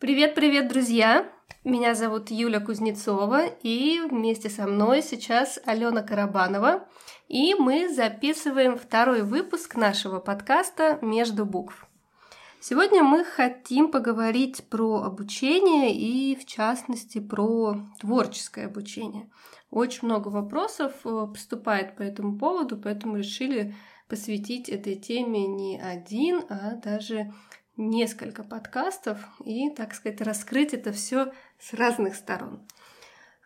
Привет-привет, друзья! Меня зовут Юля Кузнецова, и вместе со мной сейчас Алена Карабанова, и мы записываем второй выпуск нашего подкаста «Между букв». Сегодня мы хотим поговорить про обучение и, в частности, про творческое обучение. Очень много вопросов э, поступает по этому поводу, поэтому решили посвятить этой теме не один, а даже несколько подкастов и, так сказать, раскрыть это все с разных сторон.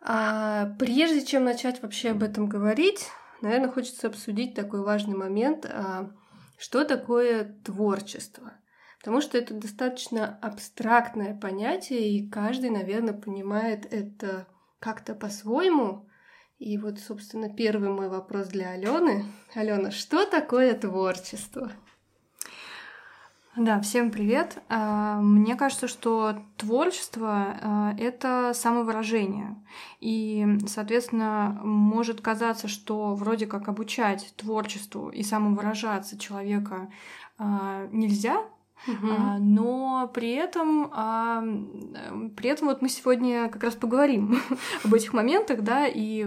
А прежде чем начать вообще об этом говорить, наверное, хочется обсудить такой важный момент, а что такое творчество. Потому что это достаточно абстрактное понятие, и каждый, наверное, понимает это как-то по-своему. И вот, собственно, первый мой вопрос для Алены. Алена, что такое творчество? Да, всем привет. А, мне кажется, что творчество а, — это самовыражение. И, соответственно, может казаться, что вроде как обучать творчеству и самовыражаться человека а, нельзя, Uh-huh. но при этом, при этом вот мы сегодня как раз поговорим об этих моментах, да, и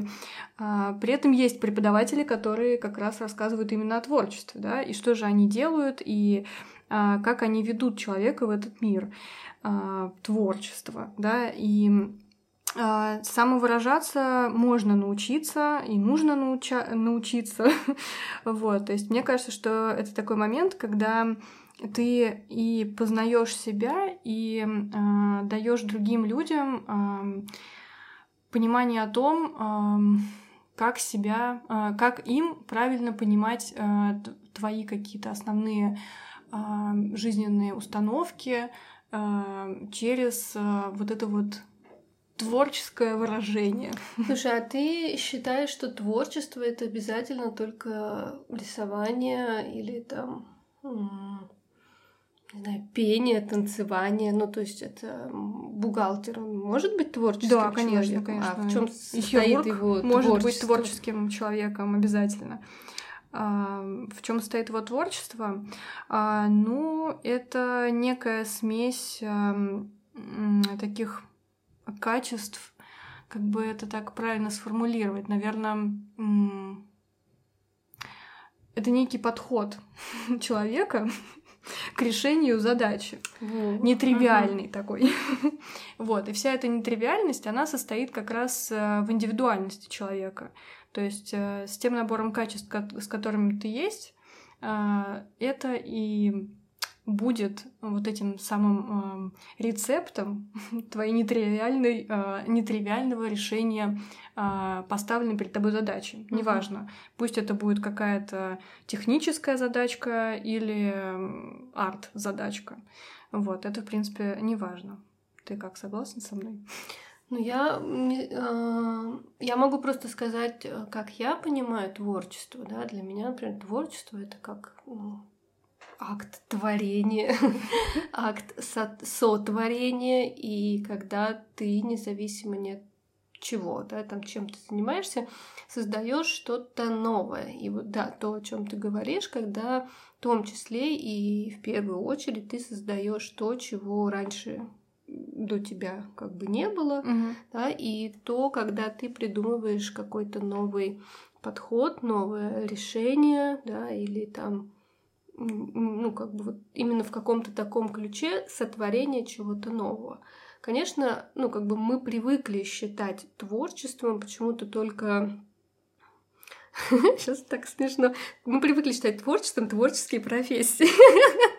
при этом есть преподаватели, которые как раз рассказывают именно о творчестве, да, и что же они делают, и а, как они ведут человека в этот мир а, творчества, да, и а, самовыражаться можно научиться и нужно науча- научиться, вот, то есть мне кажется, что это такой момент, когда ты и познаешь себя и э, даешь другим людям э, понимание о том, э, как себя, э, как им правильно понимать э, твои какие-то основные а, жизненные установки через а, вот это вот творческое выражение. Слушай, а ты считаешь, что творчество это обязательно только рисование или там не знаю, пение, танцевание, ну то есть это бухгалтер, он может быть творческим да, конечно, человеком? конечно. А в чем состоит его может быть творческим человеком обязательно. В чем состоит его творчество? А, ну, это некая смесь таких качеств, как бы это так правильно сформулировать, наверное, это некий подход человека к решению задачи. Mm. Нетривиальный uh-huh. такой. вот. И вся эта нетривиальность, она состоит как раз э, в индивидуальности человека. То есть э, с тем набором качеств, с которыми ты есть, э, это и будет вот этим самым э, рецептом твоей нетривиальной, нетривиального решения поставленной перед тобой задачи. Uh-huh. Неважно, пусть это будет какая-то техническая задачка или арт-задачка. Вот, это, в принципе, неважно. Ты как, согласна со мной? Ну, я, э, я могу просто сказать, э, как я понимаю творчество. Да? Для меня, например, творчество это как ну, акт творения, акт со- сотворения, и когда ты, независимо ни от чего, да, там чем ты занимаешься, создаешь что-то новое. И вот да, то, о чем ты говоришь, когда в том числе и в первую очередь ты создаешь то, чего раньше до тебя как бы не было, угу. да, и то, когда ты придумываешь какой-то новый подход, новое решение, да, или там, ну, как бы вот именно в каком-то таком ключе сотворение чего-то нового. Конечно, ну, как бы мы привыкли считать творчеством почему-то только Сейчас так смешно. Мы привыкли считать творчеством творческие профессии.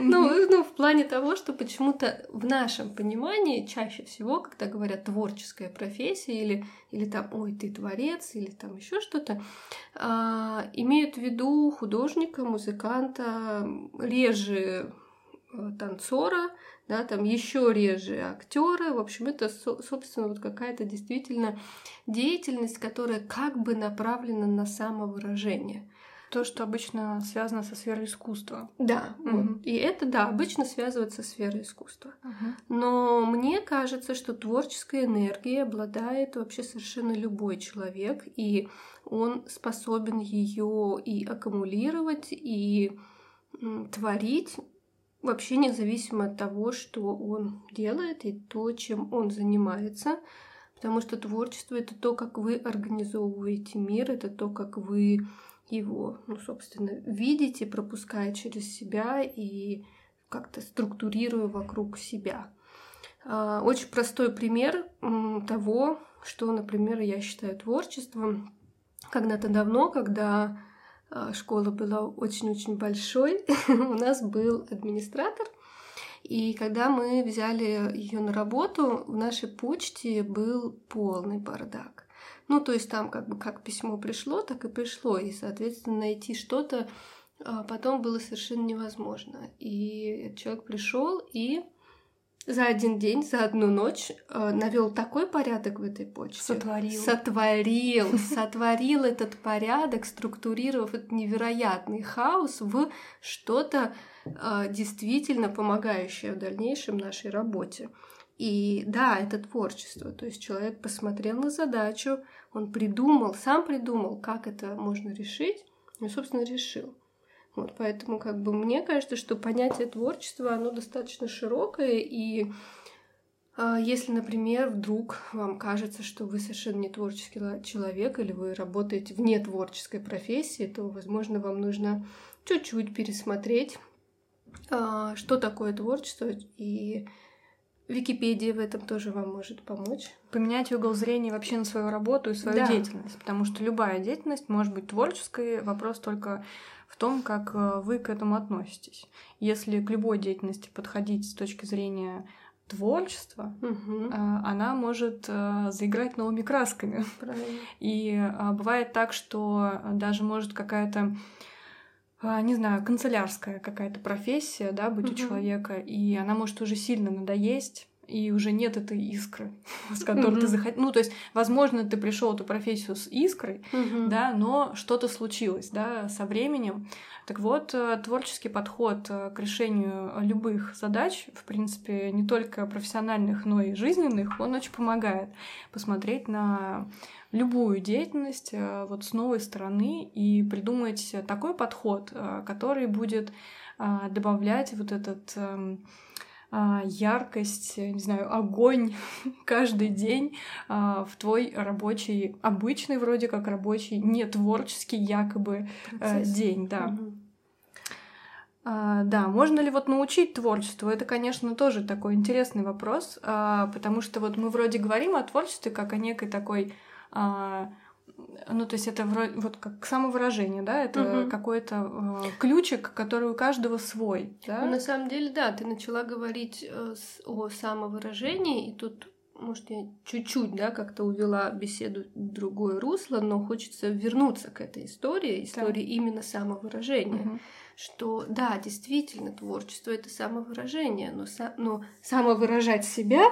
Ну, ну, в плане того, что почему-то в нашем понимании чаще всего, когда говорят творческая профессия или, или там, ой, ты творец, или там еще что-то, а, имеют в виду художника, музыканта, реже э, танцора, да, там еще реже актеры. В общем, это, собственно, вот какая-то действительно деятельность, которая как бы направлена на самовыражение. То, что обычно связано со сферой искусства. Да, угу. вот. и это, да, обычно связывается со сферой искусства. Угу. Но мне кажется, что творческой энергией обладает вообще совершенно любой человек, и он способен ее и аккумулировать, и творить вообще независимо от того, что он делает и то, чем он занимается. Потому что творчество это то, как вы организовываете мир, это то, как вы его, ну, собственно, видите, пропуская через себя и как-то структурируя вокруг себя. А, очень простой пример того, что, например, я считаю творчеством. Когда-то давно, когда школа была очень-очень большой, у нас был администратор, и когда мы взяли ее на работу, в нашей почте был полный бардак. Ну, то есть там как бы как письмо пришло, так и пришло, и, соответственно, найти что-то а, потом было совершенно невозможно. И человек пришел и за один день, за одну ночь э, навел такой порядок в этой почте. Сотворил. Сотворил. Сотворил этот порядок, структурировав этот невероятный хаос в что-то э, действительно помогающее в дальнейшем нашей работе. И да, это творчество. То есть человек посмотрел на задачу, он придумал, сам придумал, как это можно решить, и, собственно, решил. Вот, поэтому как бы мне кажется, что понятие творчества, оно достаточно широкое, и э, если, например, вдруг вам кажется, что вы совершенно не творческий человек, или вы работаете вне творческой профессии, то, возможно, вам нужно чуть-чуть пересмотреть, э, что такое творчество, и Википедия в этом тоже вам может помочь. Поменять угол зрения вообще на свою работу и свою да. деятельность, потому что любая деятельность может быть творческой, вопрос только в том, как э, вы к этому относитесь. Если к любой деятельности подходить с точки зрения творчества, угу. она может э, заиграть новыми красками. Правильно. И бывает так, что даже может какая-то не знаю, канцелярская какая-то профессия, да, быть угу. у человека, и она может уже сильно надоесть, и уже нет этой искры, с которой mm-hmm. ты захотел. Ну, то есть, возможно, ты пришел эту профессию с искрой, mm-hmm. да, но что-то случилось, да, со временем. Так вот, э, творческий подход э, к решению любых задач, в принципе, не только профессиональных, но и жизненных, он очень помогает посмотреть на любую деятельность э, вот с новой стороны и придумать такой подход, который будет добавлять вот этот эм, яркость, не знаю, огонь каждый день а, в твой рабочий, обычный вроде как рабочий, не творческий якобы э, Процесс. день, да. Угу. А, да, можно ли вот научить творчеству? Это, конечно, тоже такой интересный вопрос, а, потому что вот мы вроде говорим о творчестве как о некой такой а, ну, то есть это вроде, вот как самовыражение, да, это угу. какой-то э, ключик, который у каждого свой, да? Ну, на самом деле, да, ты начала говорить э, с, о самовыражении, и тут, может, я чуть-чуть, да, как-то увела беседу в другое русло, но хочется вернуться к этой истории, истории да. именно самовыражения. Угу. Что, да, действительно, творчество это самовыражение, но, са- но самовыражать себя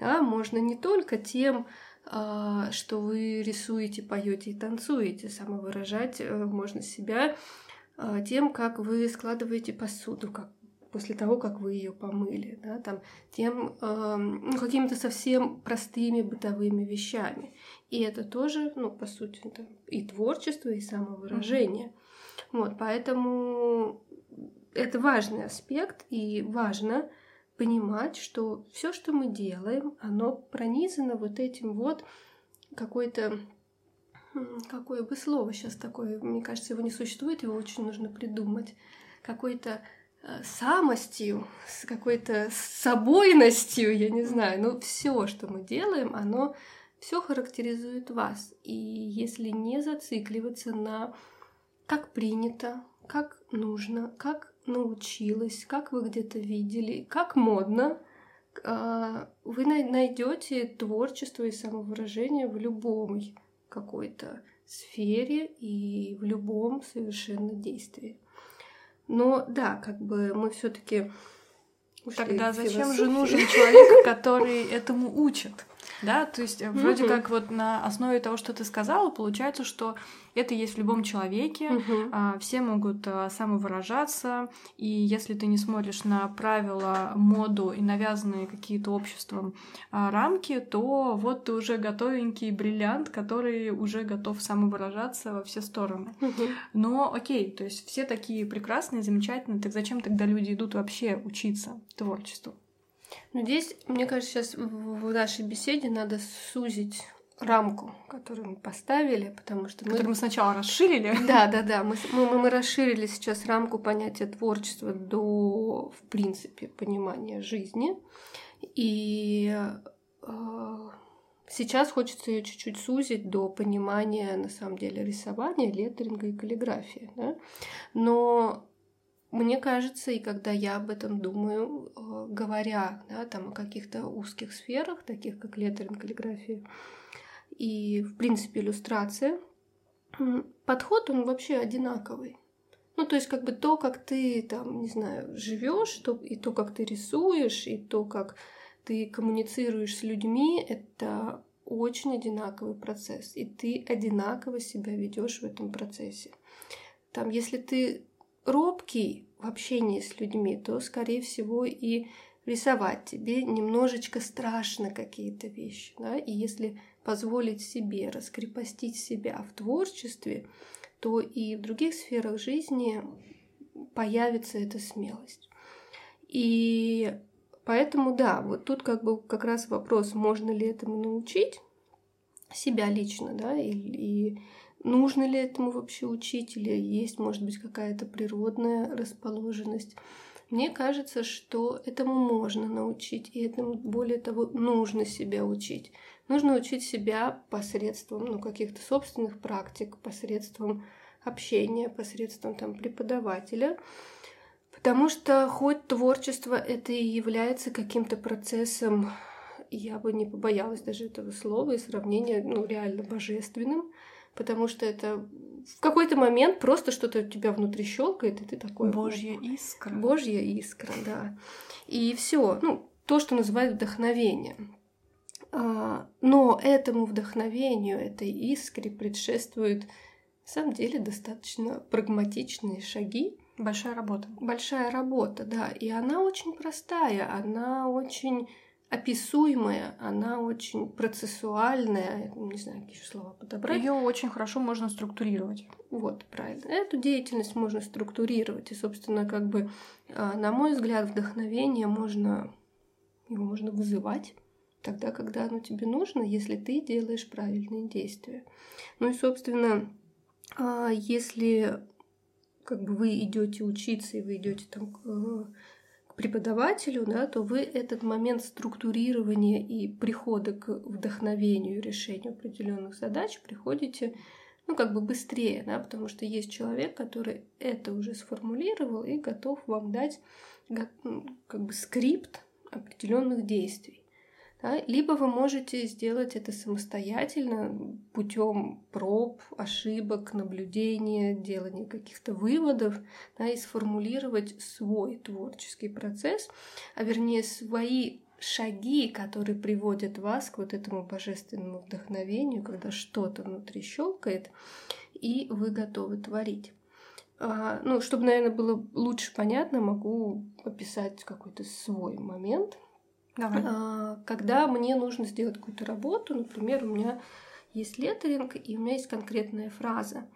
да, можно не только тем, что вы рисуете, поете и танцуете. Самовыражать э, можно себя а, тем, как вы складываете посуду, как после того, как вы ее помыли, да, там, тем ну, какими-то совсем простыми бытовыми вещами. И это тоже, ну, по сути, это и творчество, и самовыражение. Mm-hmm. Вот, поэтому это важный аспект, и важно понимать, что все, что мы делаем, оно пронизано вот этим вот какой-то какое бы слово сейчас такое, мне кажется, его не существует, его очень нужно придумать, какой-то э, самостью, с какой-то собойностью, я не знаю, но все, что мы делаем, оно все характеризует вас. И если не зацикливаться на как принято, как нужно, как научилась, как вы где-то видели, как модно, а, вы найдете творчество и самовыражение в любом какой-то сфере и в любом совершенно действии. Но да, как бы мы все-таки Тогда зачем же нужен человек, который этому учит? Да, то есть mm-hmm. вроде как вот на основе того, что ты сказала, получается, что это есть в любом человеке, Мгм. а, все могут а, самовыражаться, и если ты не смотришь на правила, моду и навязанные какие-то обществом а, рамки, то вот ты уже готовенький бриллиант, который уже готов самовыражаться во все стороны. Мгм. Но окей, то есть все такие прекрасные, замечательные, так зачем тогда люди идут вообще учиться творчеству? Ну, здесь, мне кажется, сейчас в нашей беседе надо сузить рамку, которую мы поставили, потому что мы... Который мы сначала расширили. Да, да, да. Мы, мы- мы расширили сейчас рамку понятия творчества до, в принципе, понимания жизни. И э, сейчас хочется ее чуть-чуть сузить до понимания, на самом деле, рисования, леттеринга и каллиграфии. Да? Но мне кажется, и когда я об этом думаю, э, говоря да, там, о каких-то узких сферах, таких как леттеринг, каллиграфия и, в принципе, иллюстрация, подход, он вообще одинаковый. Ну, то есть, как бы то, как ты там, не знаю, живешь, и то, как ты рисуешь, и то, как ты коммуницируешь с людьми, это очень одинаковый процесс. И ты одинаково себя ведешь в этом процессе. Там, если ты робкий в общении с людьми, то, скорее всего, и рисовать тебе немножечко страшно какие-то вещи. Да? И если позволить себе раскрепостить себя в творчестве, то и в других сферах жизни появится эта смелость. И поэтому, да, вот тут как бы как раз вопрос, можно ли этому научить себя лично, да, и, и нужно ли этому вообще учить, или есть, может быть, какая-то природная расположенность. Мне кажется, что этому можно научить, и этому, более того, нужно себя учить. Нужно учить себя посредством ну, каких-то собственных практик, посредством общения, посредством там, преподавателя. Потому что хоть творчество это и является каким-то процессом, я бы не побоялась даже этого слова и сравнения, ну, реально божественным, потому что это в какой-то момент просто что-то у тебя внутри щелкает, и ты такой... Божья искра. Божья искра, да. И все, ну, то, что называют вдохновением. А, Но этому вдохновению, этой искре предшествуют, на самом деле, достаточно прагматичные шаги. Большая работа. Большая работа, да. И она очень простая, она очень описуемая, она очень процессуальная, не знаю, какие еще слова подобрать. Ее очень хорошо можно структурировать. Вот, правильно. Эту деятельность можно структурировать. И, собственно, как бы, а, на мой взгляд, вдохновение можно, его можно вызывать тогда, когда оно тебе нужно, если ты делаешь правильные действия. Ну и, собственно, а, если как бы вы идете учиться и вы идете там преподавателю, да, то вы этот момент структурирования и прихода к вдохновению решению определенных задач приходите ну, как бы быстрее, да, потому что есть человек, который это уже сформулировал и готов вам дать как бы скрипт определенных действий. Да? Либо вы можете сделать это самостоятельно путем проб, ошибок, наблюдения, делания каких-то выводов да, и сформулировать свой творческий процесс, а вернее свои шаги, которые приводят вас к вот этому божественному вдохновению, когда что-то внутри щелкает, и вы готовы творить. А, ну, чтобы, наверное, было лучше понятно, могу описать какой-то свой момент, Давай. а, когда мне нужно сделать какую-то работу, например, у меня есть леттеринг, и у меня есть конкретная фраза,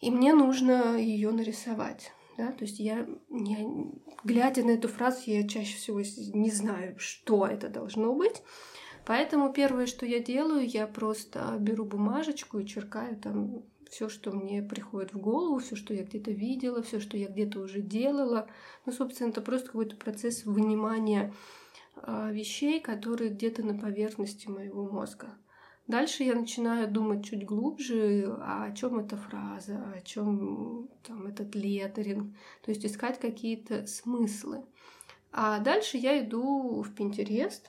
и мне нужно ее нарисовать. Да? То есть я, не, глядя на эту фразу, я чаще всего не знаю, что это должно быть. Поэтому первое, что я делаю, я просто беру бумажечку и черкаю там все, что мне приходит в голову, все, что я где-то видела, все, что я где-то уже делала. Ну, собственно, это просто какой-то процесс вынимания а, вещей, которые где-то на поверхности моего мозга. Дальше я начинаю думать чуть глубже, а о чем эта фраза, о чем там этот леттеринг, то есть искать какие-то смыслы. А дальше я иду в Pinterest,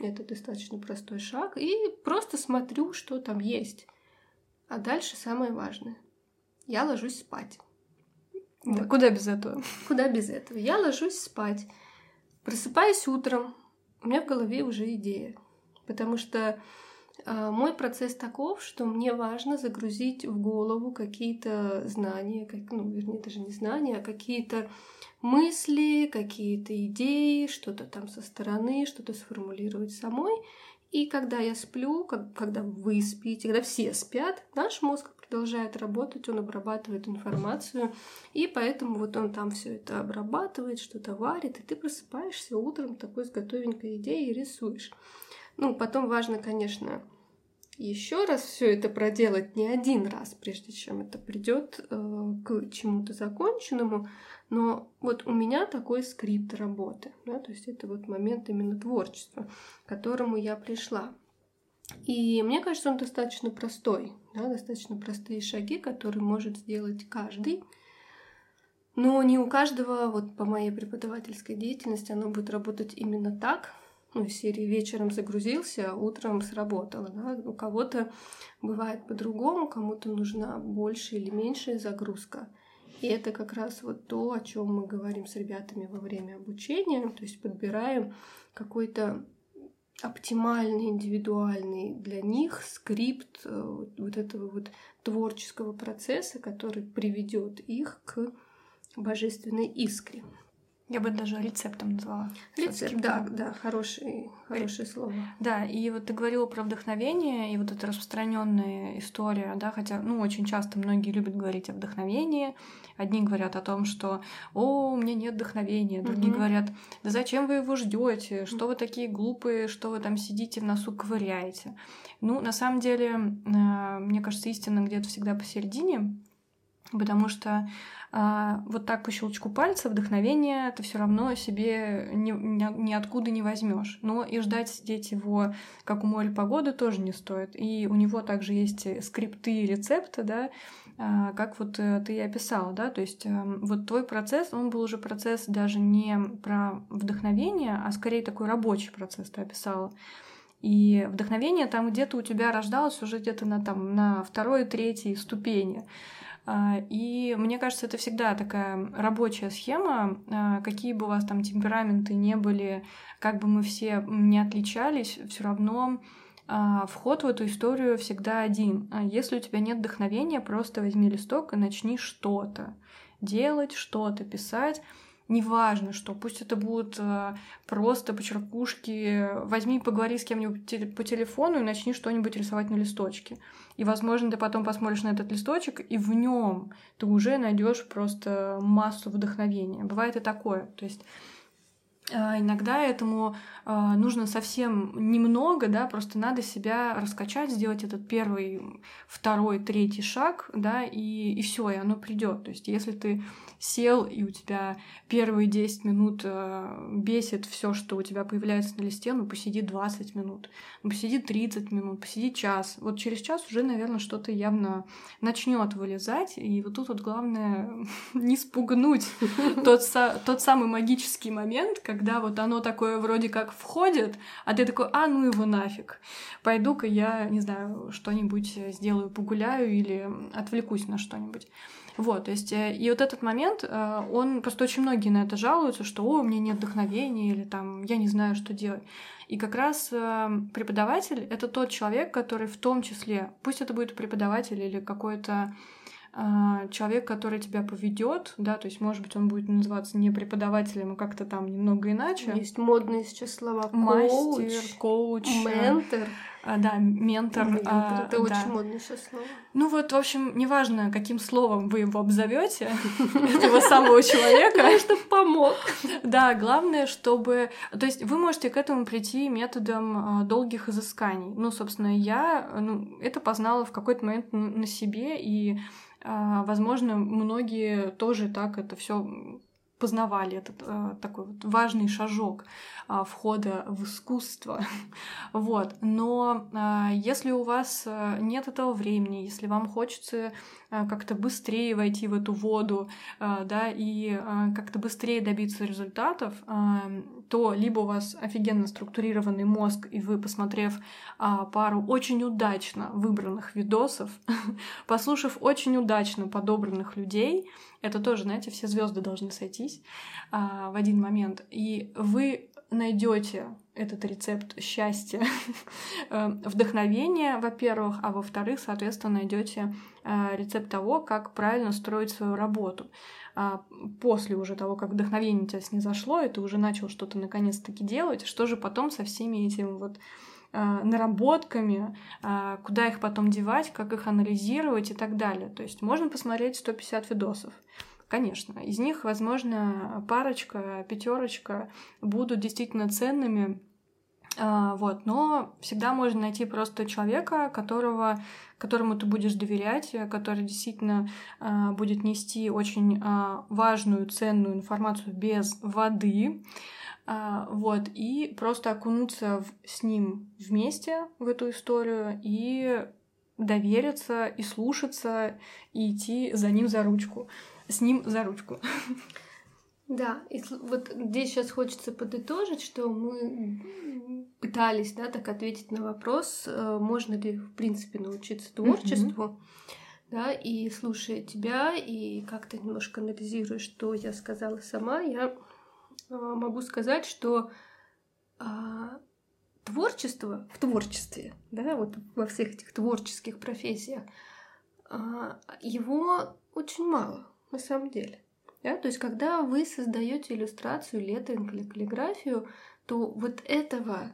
это достаточно простой шаг, и просто смотрю, что там есть. А дальше самое важное. Я ложусь спать. Да, Вот. Куда без этого? Куда без этого? Я ложусь спать. Просыпаюсь утром. У меня в голове уже идея. потому что э, мой процесс таков, что мне важно загрузить в голову какие-то знания, как, ну, вернее, даже не знания, а какие-то мысли, какие-то идеи, что-то там со стороны, что-то сформулировать самой. И когда я сплю, как, когда вы спите, когда все спят, наш мозг продолжает работать, он обрабатывает информацию, и поэтому вот он там все это обрабатывает, что-то варит, и ты просыпаешься утром такой с готовенькой идеей и рисуешь. Ну, потом важно, конечно, еще раз все это проделать не один раз, прежде чем это придет э, к чему-то законченному. Но вот у меня такой скрипт работы, да, то есть это вот момент именно творчества, к которому я пришла. И мне кажется, он достаточно простой, да, достаточно простые шаги, которые может сделать каждый. Но не у каждого, вот по моей преподавательской деятельности, оно будет работать именно так, ну, серии вечером загрузился, утром сработало. Да? У кого-то бывает по-другому, кому-то нужна больше или меньшая загрузка. И это как раз вот то, о чем мы говорим с ребятами во время обучения, то есть подбираем какой-то оптимальный, индивидуальный для них скрипт э, вот этого вот творческого процесса, который приведет их к божественной искре. Я бы даже рецептом назвала. Рецепт, да, да, хорошее, хорошее слово. Да, и вот ты говорила про вдохновение, и вот эта распространенная история, да, хотя, ну, очень часто многие любят говорить о вдохновении. Одни говорят о том, что «О, у меня нет вдохновения», другие угу. говорят «Да зачем вы его ждете? Что вы такие глупые, что вы там сидите в носу ковыряете?» Ну, на самом деле, э, мне кажется, истина где-то всегда посередине, потому что а, вот так по щелчку пальца вдохновение ты все равно себе ни, ни, ниоткуда не возьмешь. Но и ждать сидеть его, как у моря погоды, тоже не стоит. И у него также есть скрипты и рецепты, да, а, как вот э, ты и описала, да, то есть эм, вот твой процесс, он был уже процесс даже не про вдохновение, а скорее такой рабочий процесс ты описала. И вдохновение там где-то у тебя рождалось уже где-то на, там, на второй, третьей ступени. А, и мне кажется, это всегда такая рабочая схема, а, какие бы у вас там темпераменты не были, как бы мы все не отличались, все равно а, вход в эту историю всегда один. Если у тебя нет вдохновения, просто возьми листок и начни что-то делать, что-то писать неважно что, пусть это будут э, просто почеркушки, возьми, поговори с кем-нибудь по телефону и начни что-нибудь рисовать на листочке. И, возможно, ты потом посмотришь на этот листочек, и в нем ты уже найдешь просто массу вдохновения. Бывает и такое. То есть Иногда этому э, нужно совсем немного, да, просто надо себя раскачать, сделать этот первый, второй, третий шаг, да, и, и все, и оно придет. То есть, если ты сел, и у тебя первые 10 минут э, бесит все, что у тебя появляется на листе, ну посиди 20 минут, ну посиди 30 минут, посиди час. Вот через час уже, наверное, что-то явно начнет вылезать, и вот тут вот главное не спугнуть тот самый магический момент, когда вот оно такое вроде как входит, а ты такой, а ну его нафиг, пойду-ка я, не знаю, что-нибудь сделаю, погуляю или отвлекусь на что-нибудь. Вот, то есть, э, и вот этот момент, э, он просто очень многие на это жалуются, что, о, у меня нет вдохновения, или там, я не знаю, что делать. И как раз э, преподаватель — это тот человек, который в том числе, пусть это будет преподаватель или какой-то человек, который тебя поведет, да, то есть, может быть, он будет называться не преподавателем, а как-то там немного иначе. Есть модные сейчас слова мастер, коуч, ментор. А, да, ментор. ментор а, это да. очень модное сейчас слово. Ну вот, в общем, неважно, каким словом вы его обзовете, этого самого человека. Главное, чтобы помог. Да, главное, чтобы... То есть вы можете к этому прийти методом а, долгих изысканий. Ну, собственно, я ну, это познала в какой-то момент на себе, и, а, возможно, многие тоже так это все познавали этот э, такой вот важный шажок э, входа в искусство. вот. Но э, если у вас нет этого времени, если вам хочется э, как-то быстрее войти в эту воду, э, да, и э, как-то быстрее добиться результатов, то либо у вас офигенно структурированный мозг, и вы, посмотрев э, пару очень удачно выбранных видосов, послушав очень удачно подобранных людей, это тоже, знаете, все звезды должны сойтись а, в один момент. И вы найдете этот рецепт счастья, э, вдохновения, во-первых, а во-вторых, соответственно, найдете э, рецепт того, как правильно строить свою работу. А после уже того, как вдохновение тебя снизошло, и ты уже начал что-то наконец-таки делать, что же потом со всеми этими вот э, наработками, куда их потом девать, как их анализировать и так далее. То есть можно посмотреть 150 видосов. Конечно, из них, возможно, парочка, пятерочка будут действительно ценными, а, вот, но всегда можно найти просто человека, которого, которому ты будешь доверять, который действительно а, будет нести очень а, важную, ценную информацию без воды, вот, и просто окунуться в, с ним вместе в эту историю и довериться, и слушаться, и идти за ним за ручку с ним за ручку. Да, и вот здесь сейчас хочется подытожить, что мы пытались, да, так ответить на вопрос, э, можно ли, в принципе, научиться творчеству, mm-hmm. да, и слушая тебя, и как-то немножко анализируя, что я сказала сама, я э, могу сказать, что а, творчество в творчестве, да, вот во всех этих творческих профессиях, а, его очень мало на самом деле. Да? То есть, когда вы создаете иллюстрацию, или каллиграфию, то вот этого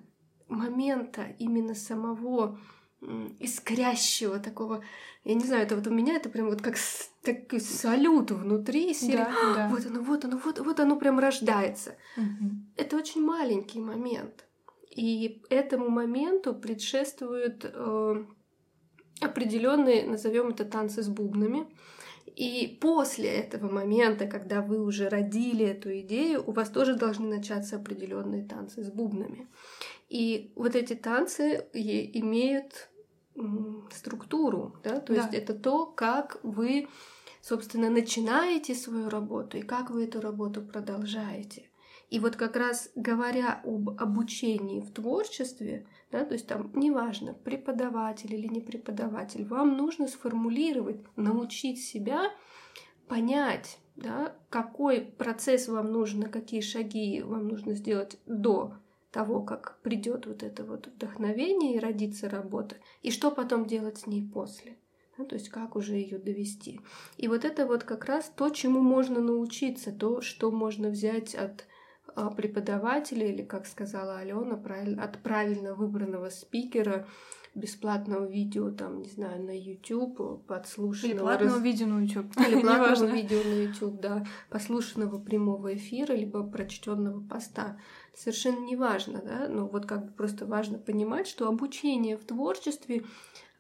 момента именно самого искрящего такого, я не знаю, это вот у меня это прям вот как такой салют внутри, серии, да, «А, да. вот оно, вот оно, вот, вот оно прям рождается. Угу. Это очень маленький момент. И этому моменту предшествуют э, определенные, назовем это танцы с бубнами, и после этого момента, когда вы уже родили эту идею, у вас тоже должны начаться определенные танцы с бубнами. И вот эти танцы имеют структуру, да, то да. есть это то, как вы, собственно, начинаете свою работу и как вы эту работу продолжаете. И вот как раз говоря об обучении в творчестве, да, то есть там неважно, преподаватель или не преподаватель, вам нужно сформулировать, научить себя понять, да, какой процесс вам нужно, какие шаги вам нужно сделать до того, как придет вот это вот вдохновение и родится работа, и что потом делать с ней после. Да, то есть как уже ее довести. И вот это вот как раз то, чему можно научиться, то, что можно взять от преподавателя или, как сказала Алена, от правильно выбранного спикера, бесплатного видео, там, не знаю, на YouTube, подслушанного... Или платного раз... видео на YouTube. Или платного видео на YouTube, да, послушанного прямого эфира, либо прочтенного поста. Совершенно не важно, да, но вот как бы просто важно понимать, что обучение в творчестве,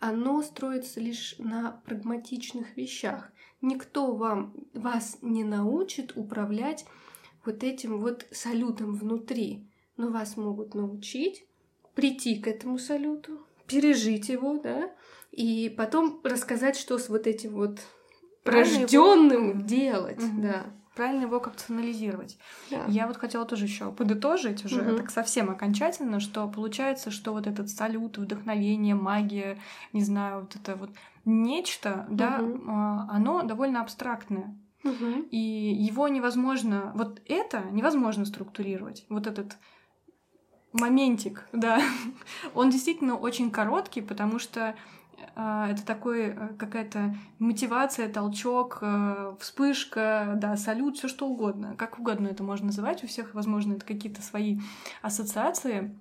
оно строится лишь на прагматичных вещах. Никто вам, вас не научит управлять вот этим вот салютом внутри. Но вас могут научить прийти к этому салюту, пережить его, да, и потом рассказать, что с вот этим вот рожденным его... делать, угу. да. Правильно его как-то анализировать. Да. Я вот хотела тоже еще подытожить уже угу. так совсем окончательно, что получается, что вот этот салют, вдохновение, магия, не знаю, вот это вот нечто, угу. да, оно довольно абстрактное. Угу. И его невозможно, вот это невозможно структурировать. Вот этот моментик, да, он действительно очень короткий, потому что э, это такой э, какая-то мотивация, толчок, э, вспышка, да, салют, все что угодно, как угодно это можно называть, у всех, возможно, это какие-то свои ассоциации,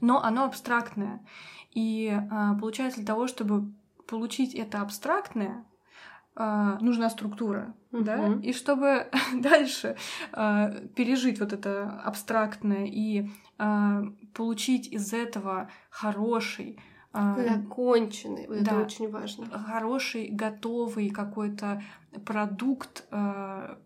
но оно абстрактное. И получается для того, чтобы получить это абстрактное, э, нужна структура, uh-huh. да, и чтобы дальше э, пережить вот это абстрактное и э, получить из этого хороший законченный, да, это очень важно. Хороший, готовый какой-то продукт, э,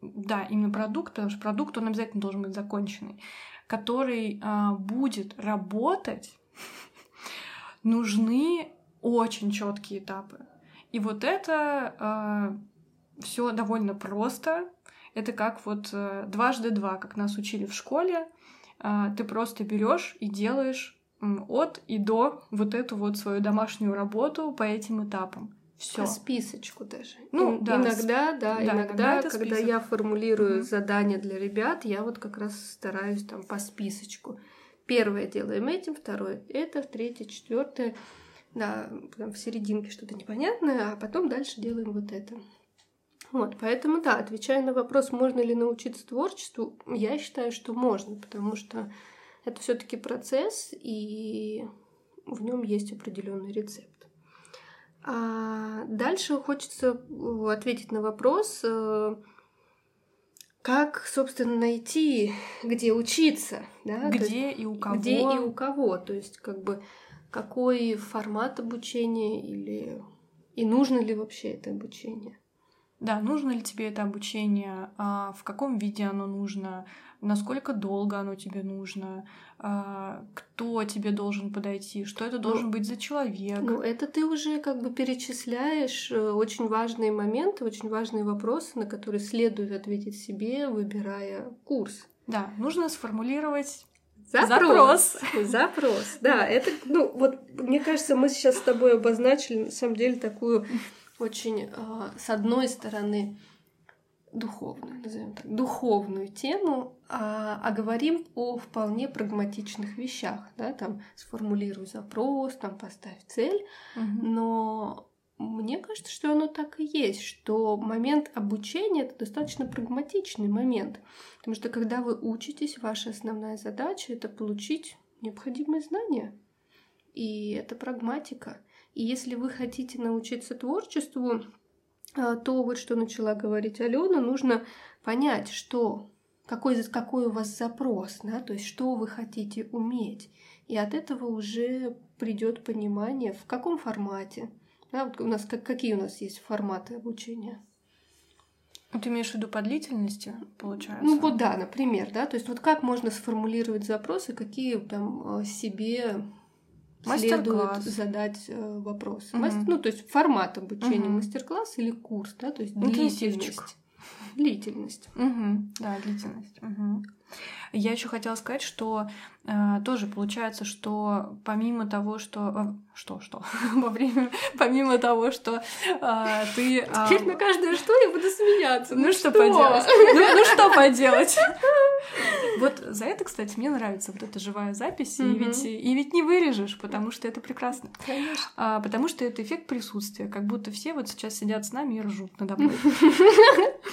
да, именно продукт, потому что продукт он обязательно должен быть законченный, который э, будет работать, нужны очень четкие этапы. И вот это э, все довольно просто. Это как вот э, дважды два, как нас учили в школе. Э, ты просто берешь и делаешь от и до вот эту вот свою домашнюю работу по этим этапам. Все. По списочку даже. Ну, И- да, Иногда, да, да, иногда, иногда когда список. я формулирую Мгм. задания для ребят, я вот как раз стараюсь там по списочку. Первое делаем этим, второе это, третье, четвертое. Да, там в серединке что-то непонятное, а потом дальше делаем вот это. Вот, поэтому да, отвечая на вопрос, можно ли научиться творчеству, я считаю, что можно, потому что это все-таки процесс, и в нем есть определенный рецепт. А дальше хочется э, ответить на вопрос, э, как, собственно, найти, где учиться, да? то есть Где и у кого? где и у кого, то есть как бы какой формат обучения или и нужно ли вообще это обучение. Да, нужно ли тебе это обучение, а, в каком виде оно нужно, насколько долго оно тебе нужно, а, кто тебе должен подойти, что это должен быть за человек. Ну, это ты уже как бы перечисляешь э, очень важные моменты, очень важные вопросы, на которые следует ответить себе, выбирая курс. Да, нужно сформулировать Запрос. Запрос. Да, это, ну, вот мне кажется, мы сейчас с тобой обозначили на самом деле такую очень, а, с одной стороны, духовную, назовем так, духовную тему, а, а говорим о вполне прагматичных вещах, да, там сформулируй запрос, там поставь цель, Мгм. но мне кажется, что оно так и есть, что момент обучения это достаточно прагматичный момент. Потому что когда вы учитесь, ваша основная задача это получить необходимые знания. И это прагматика. И если вы хотите научиться творчеству, а, то вот что начала говорить Алена, нужно понять, что какой, какой у вас запрос, да, то есть что вы хотите уметь. И от этого уже придет понимание, в каком формате. Да, вот у нас как, какие у нас есть форматы обучения? Ну, Ты имеешь в виду по длительности, получается? Ну вот да, например, да, то есть вот как можно сформулировать запросы, какие там э, себе следует задать э, вопросы. Мгм. Мас- Ну, то есть формат обучения, Мгм. мастер-класс или курс, да, то есть Интенсивчик. длительность. Длительность. Мгм. Да, длительность. Мгм. Я еще хотела сказать, что э, тоже получается, что помимо того, что э, что что во время помимо того, что э, ты э, Теперь на каждое что я буду смеяться. ну что поделать, ну, ну что поделать. Вот за это, кстати, мне нравится вот эта живая запись, и ведь и ведь не вырежешь, потому что это прекрасно, Конечно. А, потому что это эффект присутствия, как будто все вот сейчас сидят с нами и ржут надо мной.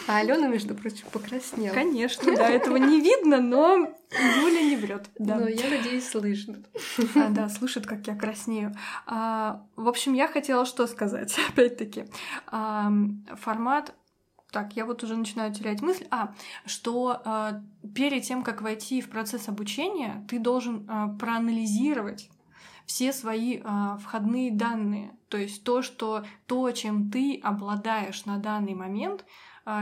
А Алена, между прочим, покраснела. Конечно, да, этого не видно, но Юля не врет. Да. Но я надеюсь, слышно. А, да, слышит, как я краснею. А, в общем, я хотела что сказать, опять-таки. А, формат так, я вот уже начинаю терять мысль. А, что а, перед тем, как войти в процесс обучения, ты должен а, проанализировать все свои а, входные данные. То есть то, что то, чем ты обладаешь на данный момент,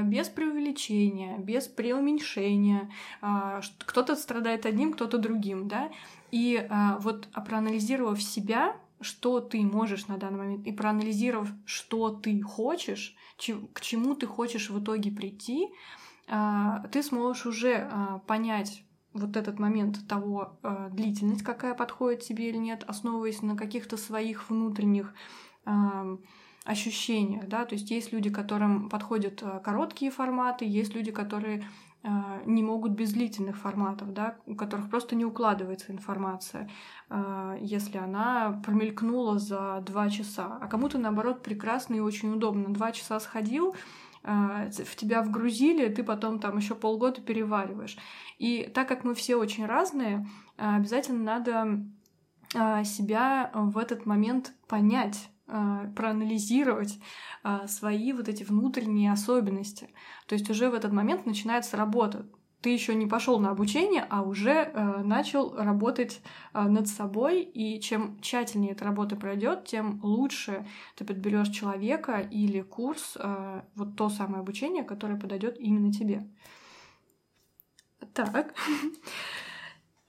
без преувеличения, без преуменьшения. А, Кто-то страдает одним, кто-то другим, да. И а, вот а, проанализировав себя, что ты можешь на данный момент, и проанализировав, что ты хочешь, че- к чему ты хочешь в итоге прийти, а, ты сможешь уже а, понять вот этот момент того, а, длительность какая подходит тебе или нет, основываясь на каких-то своих внутренних ощущениях, да, то есть есть люди, которым подходят а, короткие форматы, есть люди, которые а, не могут без длительных форматов, да, у которых просто не укладывается информация, а, если она промелькнула за два часа. А кому-то, наоборот, прекрасно и очень удобно. Два часа сходил, в тебя вгрузили, ты потом там еще полгода перевариваешь. И так как мы все очень разные, обязательно надо себя в этот момент понять, проанализировать а, свои вот эти внутренние особенности. То есть уже в этот момент начинается работа. Ты еще не пошел на обучение, а уже э, начал работать э, над собой. И чем тщательнее эта работа пройдет, тем лучше ты подберешь человека или курс, э, вот то самое обучение, которое подойдет именно тебе. Так.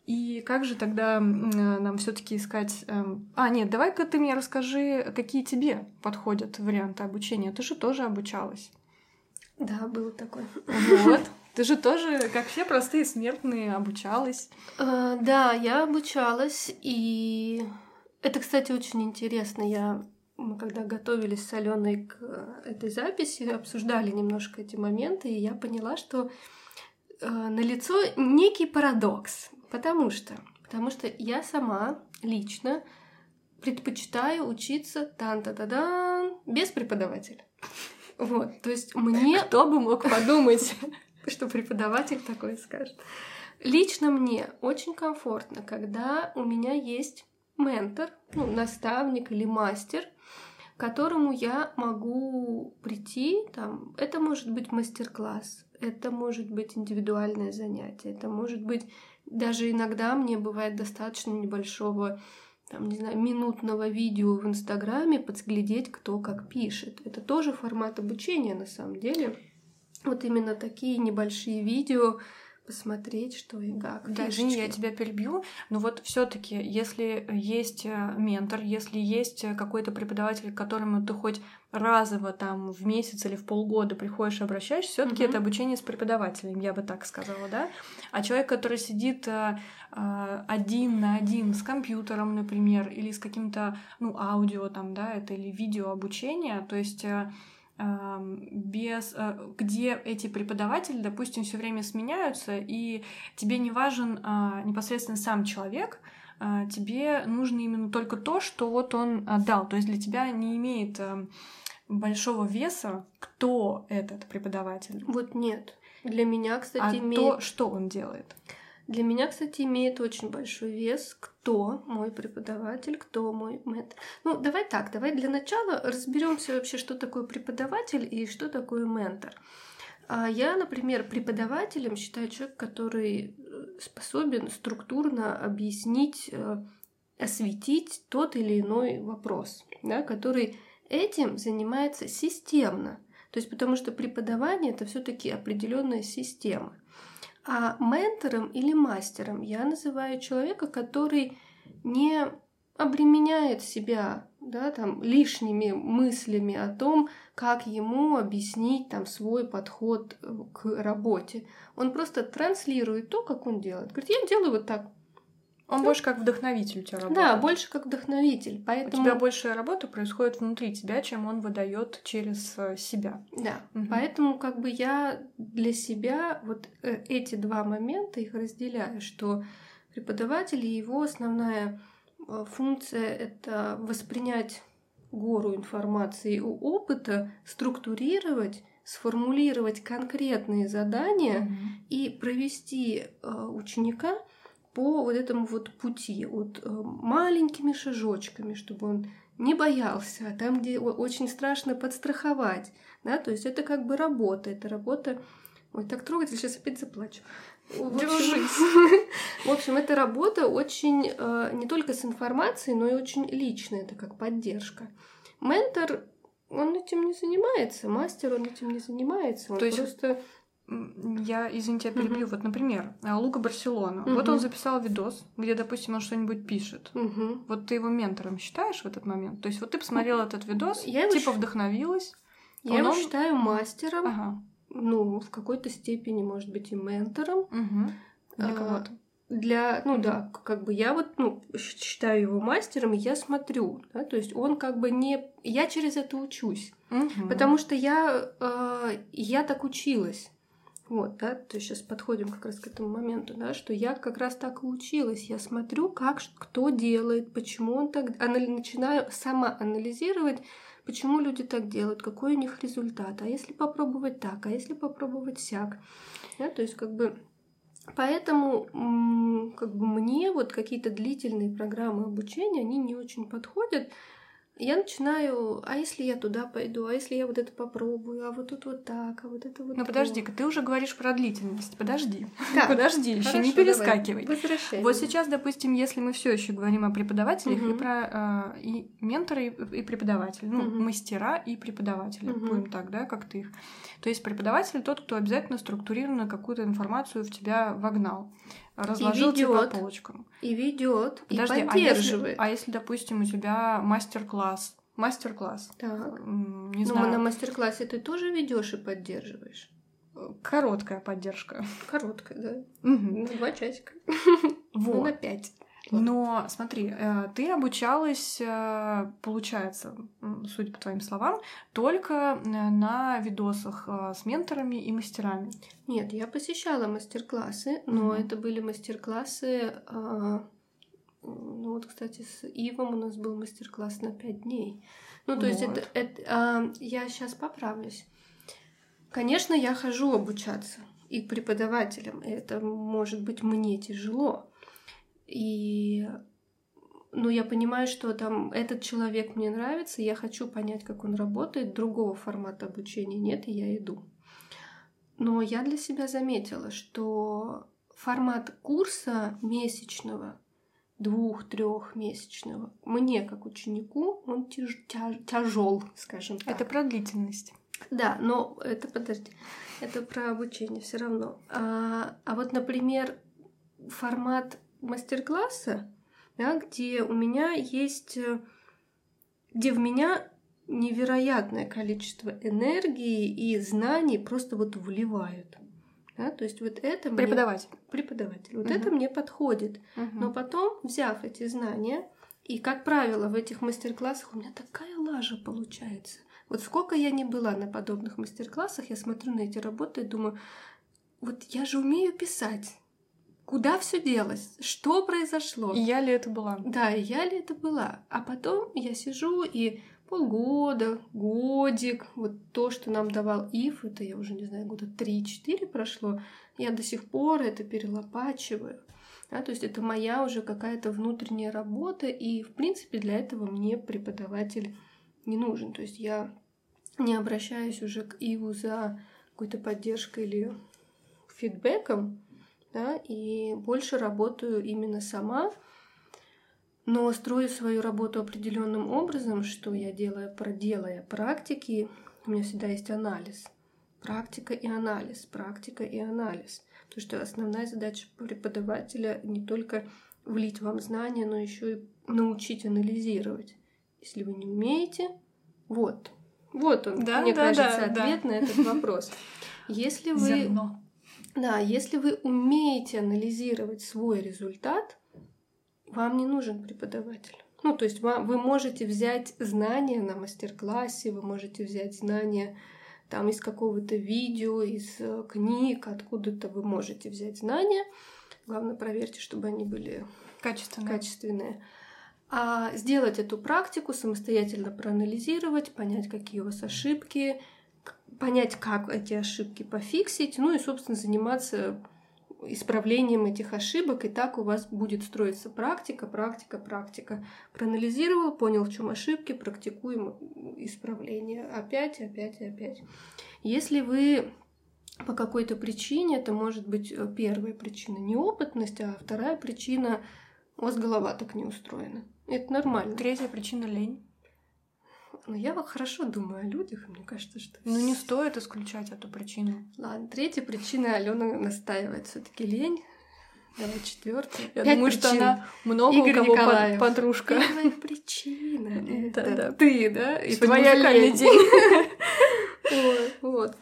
И как же тогда э, нам все-таки искать... эм, А, нет, давай-ка ты мне расскажи, какие тебе подходят варианты обучения. Ты же тоже обучалась. Да, было такое. Вот. Ты же тоже, как все простые смертные, обучалась. А, Да, я обучалась, и это, кстати, очень интересно. Я мы когда готовились с Аленой к э, этой записи, обсуждали немножко эти моменты, и я поняла, что э, налицо некий парадокс. Потому что, потому что я сама лично предпочитаю учиться тан та да дан без преподавателя. Вот, то есть мне... Кто бы мог подумать, что преподаватель такое скажет. Лично мне очень комфортно, когда у меня есть ментор, ну, наставник или мастер, к которому я могу прийти, там, это может быть мастер-класс, это может быть индивидуальное занятие, это может быть даже иногда мне бывает достаточно небольшого там, не знаю, минутного видео в Инстаграме подглядеть, кто как пишет. Это тоже формат обучения на самом деле. Вот именно такие небольшие видео, посмотреть, что и как. Да, извини, я тебя перебью, но вот все таки если есть э, ментор, если есть э, какой-то преподаватель, к которому ты хоть разово там в месяц или в полгода приходишь и обращаешься, все таки угу. это обучение с преподавателем, я бы так сказала, да? А человек, который сидит э, один на один с компьютером, например, или с каким-то, ну, аудио там, да, это или видео обучение, то есть без э, где эти преподаватели, допустим, все время сменяются, и тебе не важен а, непосредственно сам человек, а, тебе нужно именно только то, что вот он дал. То есть для тебя не имеет эм, большого веса, кто этот преподаватель. Вот нет. Для меня, кстати, а имеет... то, что он делает. Для меня, кстати, имеет очень большой вес, кто мой преподаватель, кто мой ментор. Ну, давай так, давай для начала разберемся вообще, что такое преподаватель и что такое ментор. А я, например, преподавателем считаю человека, который э, способен структурно объяснить, э, осветить тот или иной вопрос, да, который этим занимается системно. То есть потому что преподавание это все-таки определенная система. А ментором или мастером я называю человека, который не обременяет себя да, там, лишними мыслями о том, как ему объяснить там, свой подход э, к работе. Он просто транслирует то, как он делает. Говорит, я делаю вот так. Он больше как вдохновитель у тебя работает. Да, больше как вдохновитель. Поэтому... У тебя больше работы происходит внутри тебя, чем он выдает через э, себя. Да. Угу. Поэтому как бы я для себя вот э, эти два момента их разделяю, что преподаватель и его основная э, функция это воспринять гору информации и опыта, структурировать сформулировать конкретные задания mm и провести э, ученика по вот этому вот пути, вот э, маленькими шажочками, чтобы он не боялся, а там, где очень страшно подстраховать, да, то есть это как бы работа, это работа, ой, так трогательно, сейчас опять заплачу. Держись. В общем, эта работа очень э, не только с информацией, но и очень личная, это как поддержка. Ментор, он этим не занимается, мастер, он этим не занимается, он то есть просто я, извините, я перебью. Uh-huh. Вот, например, э, Лука Барселона. Uh-huh. Вот он записал видос, где, допустим, он что-нибудь пишет. Uh-huh. Вот ты его ментором считаешь в этот момент? То есть вот ты посмотрела этот видос, я типа ш... вдохновилась. Я его считаю мастером. Ага. Ну, в какой-то степени, может быть, и ментором. Угу. Для кого-то. Для, ну да, как бы я вот, ну, считаю его мастером, и я смотрю, да, то есть он как бы не... Я через это учусь, угу. потому что я, э, я так училась. Вот, да, то сейчас подходим как раз к этому моменту, да, что я как раз так и училась. Я смотрю, как кто делает, почему он так... Анали... Начинаю сама анализировать, почему люди так делают, какой у них результат. А если попробовать так, а если попробовать сяк. Да, то есть как бы... Поэтому как бы мне вот какие-то длительные программы обучения, они не очень подходят, я начинаю, а если я туда пойду, а если я вот это попробую, а вот тут вот так, а вот это вот. Ну подожди-ка, ты уже говоришь про длительность. Подожди. Да. Подожди, еще не перескакивай. Возвращай. Вот сейчас, допустим, если мы все еще говорим о преподавателях угу. и про э, и менторы и, и преподаватели, ну, угу. мастера и преподаватели, угу. будем так, да, как ты их. То есть преподаватель тот, кто обязательно структурированно какую-то информацию в тебя вогнал разложил и ведет, по полочкам. И ведет, и поддерживает. А если, а если, допустим, у тебя мастер-класс, мастер-класс. Так. Не ну, знаю. на мастер-классе ты тоже ведешь и поддерживаешь. Короткая поддержка. Короткая, да. Угу. Два часика. Вот. Ну, на пять. Но смотри, э, ты обучалась, э, получается, судя по твоим словам, только э, на видосах с менторами и мастерами. Нет, я посещала мастер-классы, но mm-hmm. это были мастер-классы. А, ну вот, кстати, с Ивом у нас был мастер-класс на пять дней. Ну, то вот. есть это, это а, я сейчас поправлюсь. Конечно, я хожу обучаться и к преподавателям. Это может быть мне тяжело. И ну, я понимаю, что там этот человек мне нравится, я хочу понять, как он работает, другого формата обучения нет, и я иду. Но я для себя заметила, что формат курса месячного, двух-трехмесячного, мне как ученику, он тяж, тяж, тяжел, скажем так. Это про длительность. Да, но это, подожди, это про обучение все равно. А, а вот, например, формат мастер-класса, да, где у меня есть, э, где в меня невероятное количество энергии и знаний просто вот вливают. Да, то есть вот это преподаватель, мне, преподаватель, вот угу. это мне подходит. Угу. Но потом, взяв эти знания, и как правило в этих мастер-классах у меня такая лажа получается. Вот сколько я не была на подобных мастер-классах, я смотрю на эти работы и думаю, вот я же умею писать. Куда все делось? Что произошло? И я ли это была? Да, и я ли это была. А потом я сижу и полгода, годик, вот то, что нам давал ИФ, это я уже не знаю, года 3-4 прошло, я до сих пор это перелопачиваю. Да, то есть это моя уже какая-то внутренняя работа, и в принципе для этого мне преподаватель не нужен. То есть я не обращаюсь уже к ИВУ за какой-то поддержкой или фидбэком, да, и больше работаю именно сама, но строю свою работу определенным образом, что я делаю, проделая практики, у меня всегда есть анализ. Практика и анализ, практика и анализ. Потому что основная задача преподавателя не только влить вам знания, но еще и научить анализировать. Если вы не умеете, вот. Вот он, да, мне да, кажется, да, ответ да. на этот вопрос. Если вы... Зерно. Да, если вы умеете анализировать свой результат, вам не нужен преподаватель. Ну, то есть вы можете взять знания на мастер-классе, вы можете взять знания там из какого-то видео, из э, книг, откуда-то вы можете взять знания. Главное, проверьте, чтобы они были качественные. качественные а сделать эту практику, самостоятельно проанализировать, понять, какие у вас ошибки, понять, как эти ошибки пофиксить, ну и, собственно, заниматься исправлением этих ошибок, и так у вас будет строиться практика, практика, практика. Проанализировал, понял, в чем ошибки, практикуем исправление. Опять, опять опять. Если вы по какой-то причине, это может быть э, первая причина неопытность, а вторая причина у вас голова так не устроена. Это нормально. Третья причина лень. Ну, я хорошо думаю о людях, и мне кажется, что... Ну, не стоит исключать эту причину. Ладно, третья причина Алена настаивает все таки лень. Давай четвертая. Я Пять думаю, причин. что она много Игорь у кого Николаев. подружка. Первая причина. Это да. ты, да? И твоя лень. день. Вот.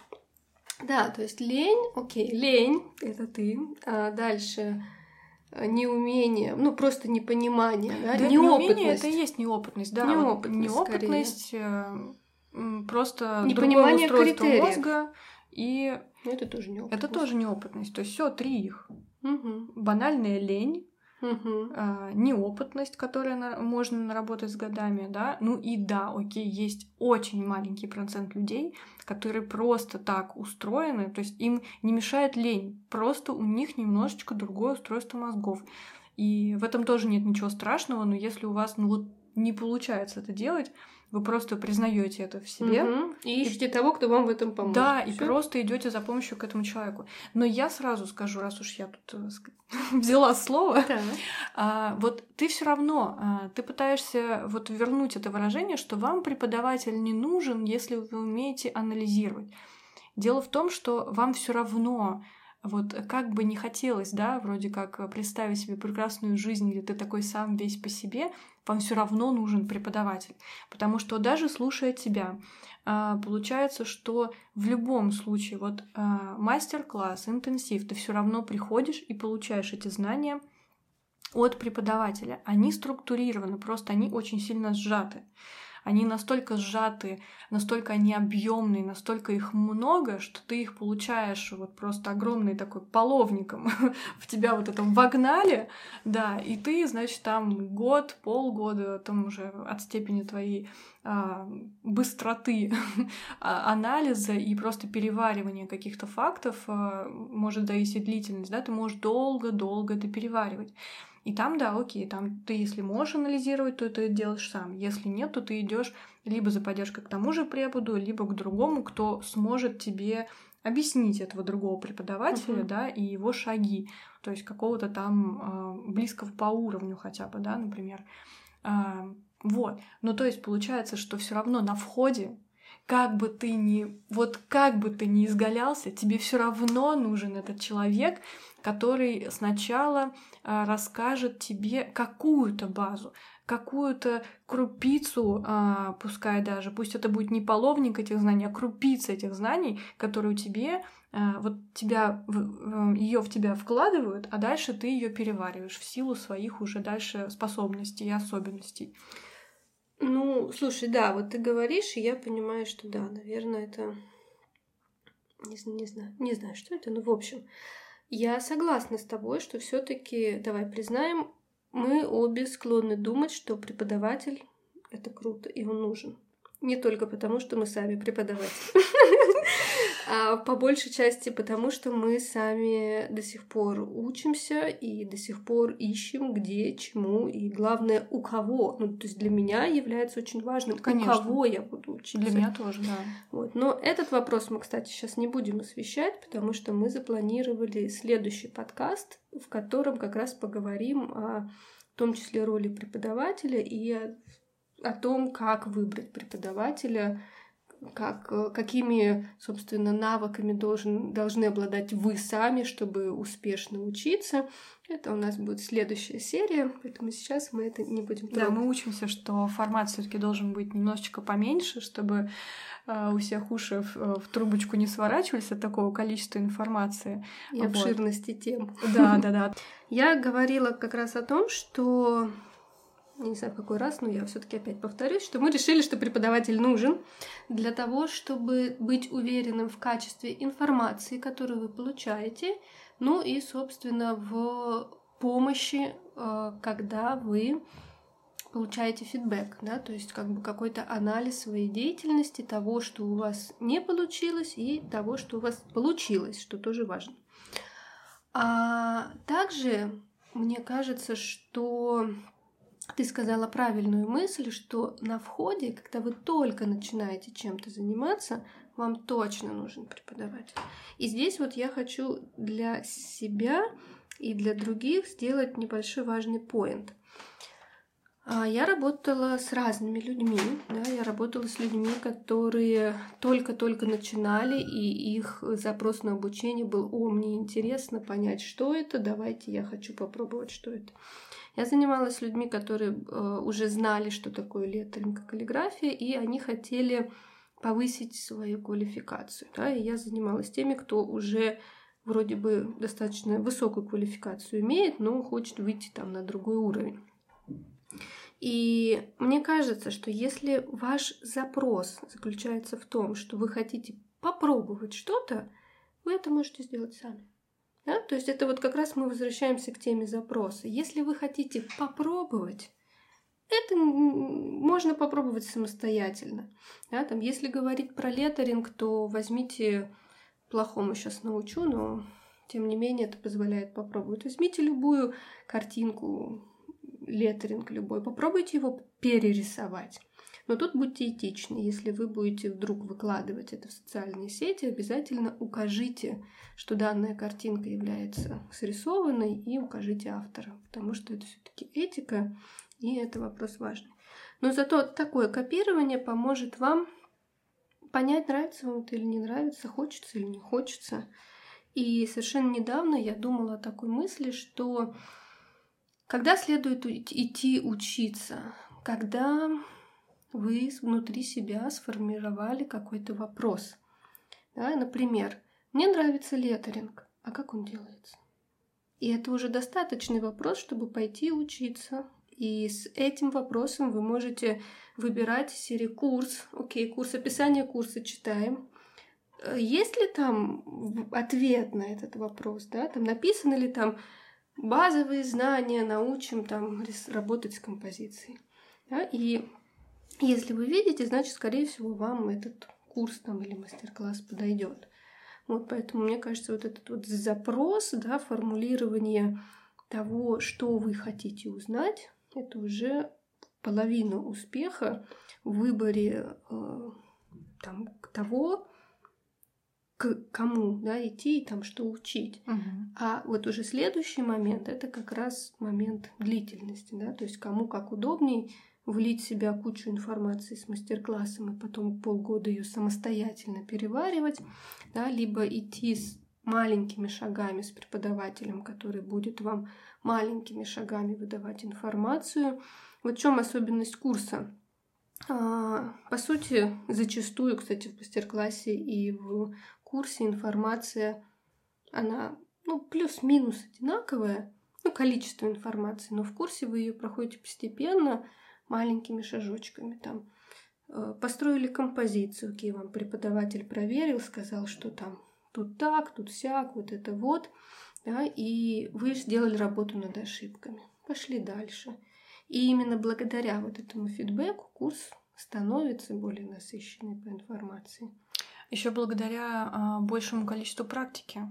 Да, то есть лень, окей, лень — это ты. А дальше Э, неумение, ну просто непонимание, да, да неопытность. Неумение это и есть неопытность, да. Неопытность, вот неопытность э, просто непонимание критериев мозга и ну, это тоже неопытность. Это тоже неопытность. То есть все три их. Угу. Банальная лень, угу. э, неопытность, которая на, можно наработать с годами, да. Ну и да, окей, есть очень маленький процент людей, которые просто так устроены, то есть им не мешает лень, просто у них немножечко другое устройство мозгов. И в этом тоже нет ничего страшного, но если у вас ну вот не получается это делать, вы просто признаете это в себе. Угу. И ищете и... того, кто вам в этом поможет. Да, Всё? и просто идете за помощью к этому человеку. Но я сразу скажу, раз уж я тут э, взяла слово, да. а, вот ты все равно, а, ты пытаешься вот вернуть это выражение, что вам преподаватель не нужен, если вы умеете анализировать. Дело в том, что вам все равно вот как бы не хотелось, да, вроде как представить себе прекрасную жизнь, где ты такой сам весь по себе, вам все равно нужен преподаватель. Потому что даже слушая тебя, а, получается, что в любом случае, вот а, мастер-класс, интенсив, ты все равно приходишь и получаешь эти знания от преподавателя. Они структурированы, просто они очень сильно сжаты они настолько сжаты, настолько они объемные, настолько их много, что ты их получаешь вот просто огромный такой половником в тебя вот это вогнали, да, и ты, значит, там год, полгода, там уже от степени твоей быстроты а, анализа и просто переваривания каких-то фактов а, может зависеть длительность, да, ты можешь долго-долго это переваривать. И там, да, окей, там ты, если можешь анализировать, то ты делаешь сам. Если нет, то ты идешь либо за поддержкой к тому же преподу, либо к другому, кто сможет тебе объяснить этого другого преподавателя, uh-huh. да, и его шаги, то есть какого-то там э, близкого по уровню хотя бы, да, например. Э, вот. Ну, то есть получается, что все равно на входе как бы ты ни, вот как бы ты ни изгалялся, тебе все равно нужен этот человек, который сначала а, расскажет тебе какую-то базу, какую-то крупицу, а, пускай даже, пусть это будет не половник этих знаний, а крупица этих знаний, которые у тебе а, вот тебя ее в тебя вкладывают, а дальше ты ее перевариваешь в силу своих уже дальше способностей и особенностей. Ну, слушай, да, вот ты говоришь, и я понимаю, что да, наверное, это... Не, не знаю, не знаю, что это, но в общем, я согласна с тобой, что все таки давай признаем, мы обе склонны думать, что преподаватель — это круто, и он нужен. Не только потому, что мы сами преподаватели. А по большей части потому, что мы сами до сих пор учимся и до сих пор ищем, где, чему, и главное, у кого. Ну, то есть для меня является очень важным, Конечно. у кого я буду учиться. Для меня тоже, да. Вот. Но этот вопрос мы, кстати, сейчас не будем освещать, потому что мы запланировали следующий подкаст, в котором как раз поговорим о в том числе роли преподавателя и о, о том, как выбрать преподавателя, как, э, какими, собственно, навыками должен, должны обладать вы сами, чтобы успешно учиться. Это у нас будет следующая серия, поэтому сейчас мы это не будем трогать. Да, мы учимся, что формат все таки должен быть немножечко поменьше, чтобы э, у всех уши в, э, в трубочку не сворачивались от такого количества информации. И вот. обширности тем. Да, да, да. Я говорила как раз о том, что не знаю в какой раз, но я все-таки опять повторюсь, что мы решили, что преподаватель нужен для того, чтобы быть уверенным в качестве информации, которую вы получаете, ну и, собственно, в помощи, э, когда вы получаете фидбэк, да, то есть как бы какой-то анализ своей деятельности, того, что у вас не получилось, и того, что у вас получилось, что тоже важно. А также мне кажется, что ты сказала правильную мысль, что на входе, когда вы только начинаете чем-то заниматься, вам точно нужен преподаватель. И здесь вот я хочу для себя и для других сделать небольшой важный поинт. А, я работала с разными людьми, да, я работала с людьми, которые только-только начинали, и их запрос на обучение был, о, мне интересно понять, что это, давайте я хочу попробовать, что это. Я занималась людьми, которые э, уже знали, что такое леттеринг и каллиграфия, и они хотели повысить свою квалификацию. Да? И я занималась теми, кто уже вроде бы достаточно высокую квалификацию имеет, но хочет выйти там на другой уровень. И мне кажется, что если ваш запрос заключается в том, что вы хотите попробовать что-то, вы это можете сделать сами. Да? То есть это вот как раз мы возвращаемся к теме запроса. Если вы хотите попробовать, это можно попробовать самостоятельно. Да? Там, если говорить про леттеринг, то возьмите, плохому сейчас научу, но тем не менее это позволяет попробовать. Возьмите любую картинку, леттеринг любой, попробуйте его перерисовать. Но тут будьте этичны. Если вы будете вдруг выкладывать это в социальные сети, обязательно укажите, что данная картинка является срисованной, и укажите автора, потому что это все-таки этика, и это вопрос важный. Но зато такое копирование поможет вам понять, нравится вам это или не нравится, хочется или не хочется. И совершенно недавно я думала о такой мысли, что когда следует идти учиться, когда вы внутри себя сформировали какой-то вопрос. Да, например, мне нравится леттеринг, а как он делается? И это уже достаточный вопрос, чтобы пойти учиться. И с этим вопросом вы можете выбирать серии курс. Окей, курс описания курса читаем. Э, есть ли там ответ на этот вопрос? Да? Там написано ли там базовые знания, научим там работать с композицией. Да? И если вы видите, значит, скорее всего, вам этот курс там или мастер-класс подойдет. Вот поэтому мне кажется, вот этот вот запрос, да, формулирование того, что вы хотите узнать, это уже половина успеха в выборе э, там, того, к кому да, идти и там что учить. Угу. А вот уже следующий момент это как раз момент длительности, да, то есть кому как удобней влить в себя кучу информации с мастер-классом и потом полгода ее самостоятельно переваривать, да, либо идти с маленькими шагами с преподавателем, который будет вам маленькими шагами выдавать информацию. Вот в чем особенность курса? А, по сути, зачастую, кстати, в мастер-классе и в курсе информация, она ну, плюс-минус одинаковая, ну, количество информации, но в курсе вы ее проходите постепенно, маленькими шажочками. Там э, построили композицию, окей, вам преподаватель проверил, сказал, что там тут так, тут сяк, вот это вот, да, и вы сделали работу над ошибками, пошли дальше. И именно благодаря вот этому фидбэку курс становится более насыщенный по информации. Еще благодаря а, большему количеству практики.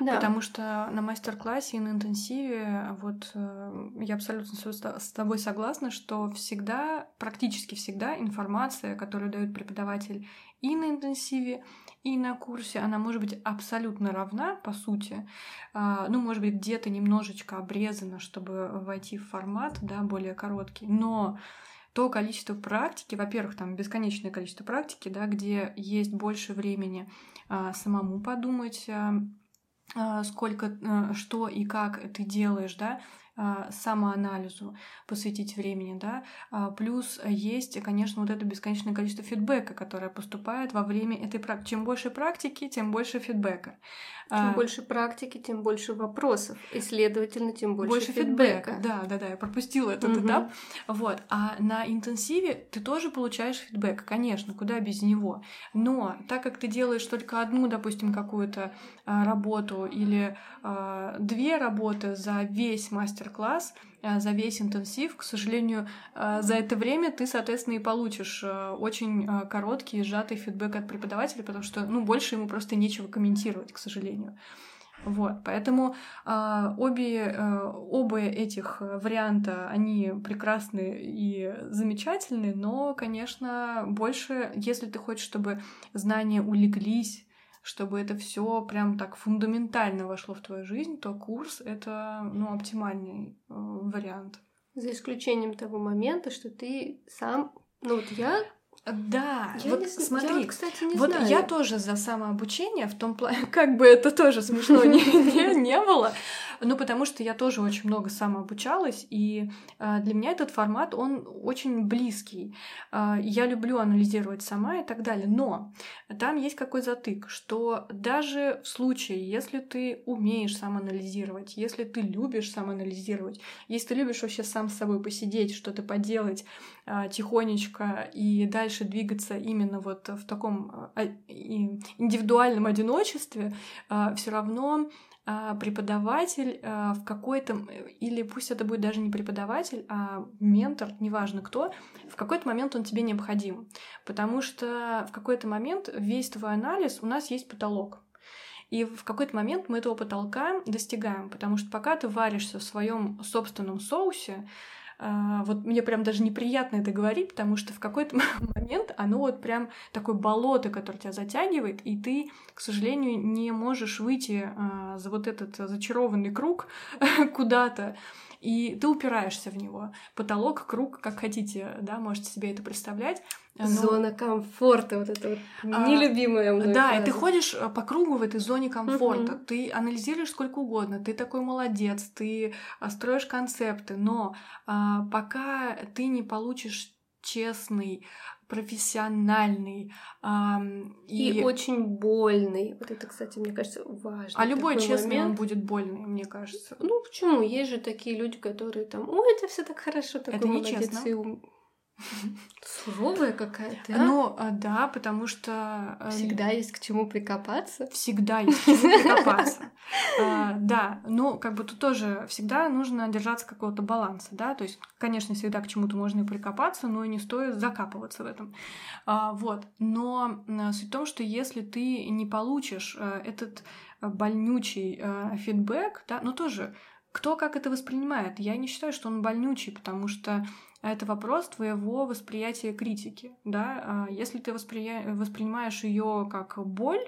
Да. Потому что на мастер-классе и на интенсиве, вот э, я абсолютно с тобой согласна, что всегда, практически всегда информация, которую дает преподаватель и на интенсиве, и на курсе, она может быть абсолютно равна, по сути. А, ну, может быть, где-то немножечко обрезана, чтобы войти в формат, да, более короткий. Но то количество практики, во-первых, там бесконечное количество практики, да, где есть больше времени а, самому подумать, а, а, сколько, а, что и как ты делаешь, да, самоанализу посвятить времени, да. А, плюс есть, конечно, вот это бесконечное количество фидбэка, которое поступает во время этой практики. Чем больше практики, тем больше фидбэка. Чем а, больше практики, тем больше вопросов, и, следовательно, тем больше, больше фидбэка. фидбэка. Да, да, да, я пропустила этот угу. этап. Вот. А на интенсиве ты тоже получаешь фидбэк, конечно, куда без него. Но так как ты делаешь только одну, допустим, какую-то работу или две работы за весь мастер мастер-класс, э, за весь интенсив. К сожалению, э, за это время ты, соответственно, и получишь э, очень короткий, сжатый фидбэк от преподавателя, потому что, ну, больше ему просто нечего комментировать, к сожалению. Вот, поэтому э, обе, э, оба этих варианта, они прекрасны и замечательны, но, конечно, больше, если ты хочешь, чтобы знания улеглись чтобы это все прям так фундаментально вошло в твою жизнь, то курс это ну, оптимальный э, вариант. За исключением того момента, что ты сам, ну вот я да, я вот не, смотри, я, кстати, не вот знаю. я тоже за самообучение в том плане, как бы это тоже смешно не, не, не было, ну потому что я тоже очень много самообучалась, и э, для меня этот формат, он очень близкий. Э, я люблю анализировать сама и так далее, но там есть какой затык, что даже в случае, если ты умеешь самоанализировать, если ты любишь самоанализировать, если ты любишь вообще сам с собой посидеть, что-то поделать э, тихонечко и дальше двигаться именно вот в таком а, индивидуальном одиночестве, а, все равно а, преподаватель в какой-то, или пусть это будет даже не преподаватель, а ментор, неважно кто, в какой-то момент он тебе необходим. Потому что в какой-то момент весь твой анализ, у нас есть потолок. И в какой-то момент мы этого потолка достигаем, потому что пока ты варишься в своем собственном соусе, а, вот мне прям даже неприятно это говорить, потому что в какой-то момент оно вот прям такое болото, которое тебя затягивает, и ты, к сожалению, не можешь выйти а, за вот этот зачарованный круг куда-то и ты упираешься в него. Потолок, круг, как хотите, да, можете себе это представлять. Но... Зона комфорта, вот это вот а, нелюбимая мной Да, фраза. и ты ходишь э, по кругу в этой зоне комфорта, uh-huh. ты анализируешь сколько угодно, ты такой молодец, ты а, строишь концепты, но а, пока ты не получишь честный, профессиональный эм, и... и очень больный. Вот это, кстати, мне кажется, важно. А любой честный момент. он будет больный, мне кажется. Ну почему? Есть же такие люди, которые там, ой, это все так хорошо, такой это молодец и ум... Суровая какая-то. А? Ну, а, да, потому что... Э, Всегда есть к чему прикопаться. Всегда есть к чему прикопаться. А, да, ну, как бы тут тоже всегда нужно держаться какого-то баланса, да, то есть, конечно, всегда к чему-то можно и прикопаться, но не стоит закапываться в этом. А, вот, но суть в том, что если ты не получишь э, этот больнючий э, фидбэк, да, ну тоже кто как это воспринимает. Я не считаю, что он больнючий, потому что это вопрос твоего восприятия критики, да. А если ты восприя... воспринимаешь ее как боль,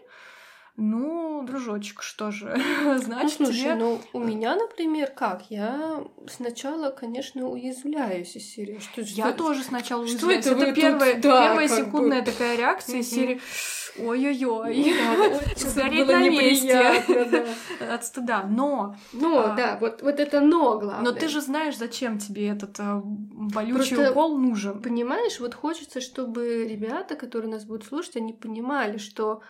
ну, дружочек, что же, значит, ну, слушай, тебе... ну, у меня, например, как? Я сначала, конечно, уязвляюсь из серии. Что, я что, тоже сначала уязвляюсь. Что это, это первая, тут, да, первая секундная бы... такая реакция из серии ой-ой-ой, сгореть на месте от стыда. Но... Но, да, вот, вот это но главное. Но ты же знаешь, зачем тебе этот а, болючий укол нужен. Понимаешь, вот хочется, чтобы ребята, которые нас будут слушать, они понимали, что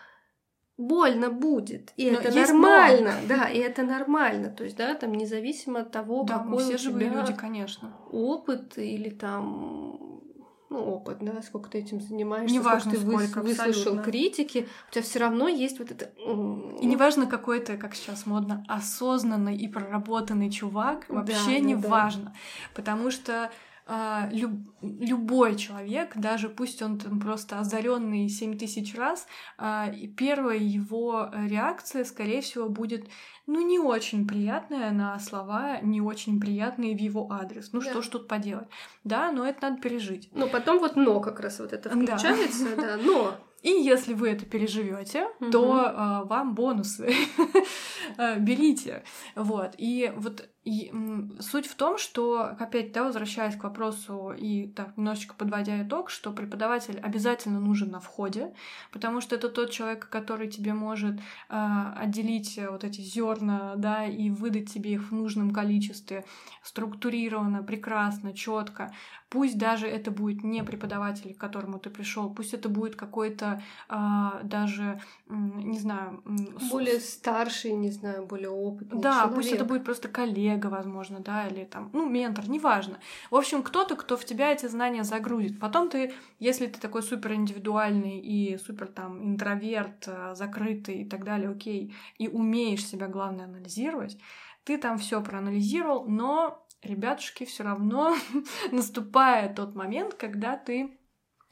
больно будет, и Но это нормально, но. да, и это нормально, то есть, да, там независимо от того, да, какой все у живые тебя люди, конечно, опыт или там ну, опыт, да, сколько ты этим занимаешься, неважно, сколько ты сколько, выслушал абсолютно. критики, у тебя все равно есть вот это... И неважно, какой ты, как сейчас модно, осознанный и проработанный чувак, вообще да, не да, потому что люб, любой человек, даже пусть он там просто озаренный 7 тысяч раз, а, первая его реакция, скорее всего, будет ну, не очень приятная на слова, не очень приятные в его адрес. Ну, да. что ж тут поделать? Да, но это надо пережить. Ну, потом вот но как раз вот это включается, да, да но. И если вы это переживете, угу. то э, вам бонусы берите. Вот. И вот и, суть в том, что, опять, да, возвращаясь к вопросу и так немножечко подводя итог, что преподаватель обязательно нужен на входе, потому что это тот человек, который тебе может э, отделить вот эти зерна, да, и выдать тебе их в нужном количестве, структурированно, прекрасно, четко. Пусть даже это будет не преподаватель, к которому ты пришел, пусть это будет какой-то э, даже, не знаю, более старший, не знаю, более опытный. Да, человек. пусть это будет просто коллега коллега, возможно, да, или там, ну, ментор, неважно. В общем, кто-то, кто в тебя эти знания загрузит. Потом ты, если ты такой супер индивидуальный и супер там интроверт, э, закрытый и так далее, окей, и умеешь себя, главное, анализировать, ты там все проанализировал, но, ребятушки, все равно наступает тот момент, когда ты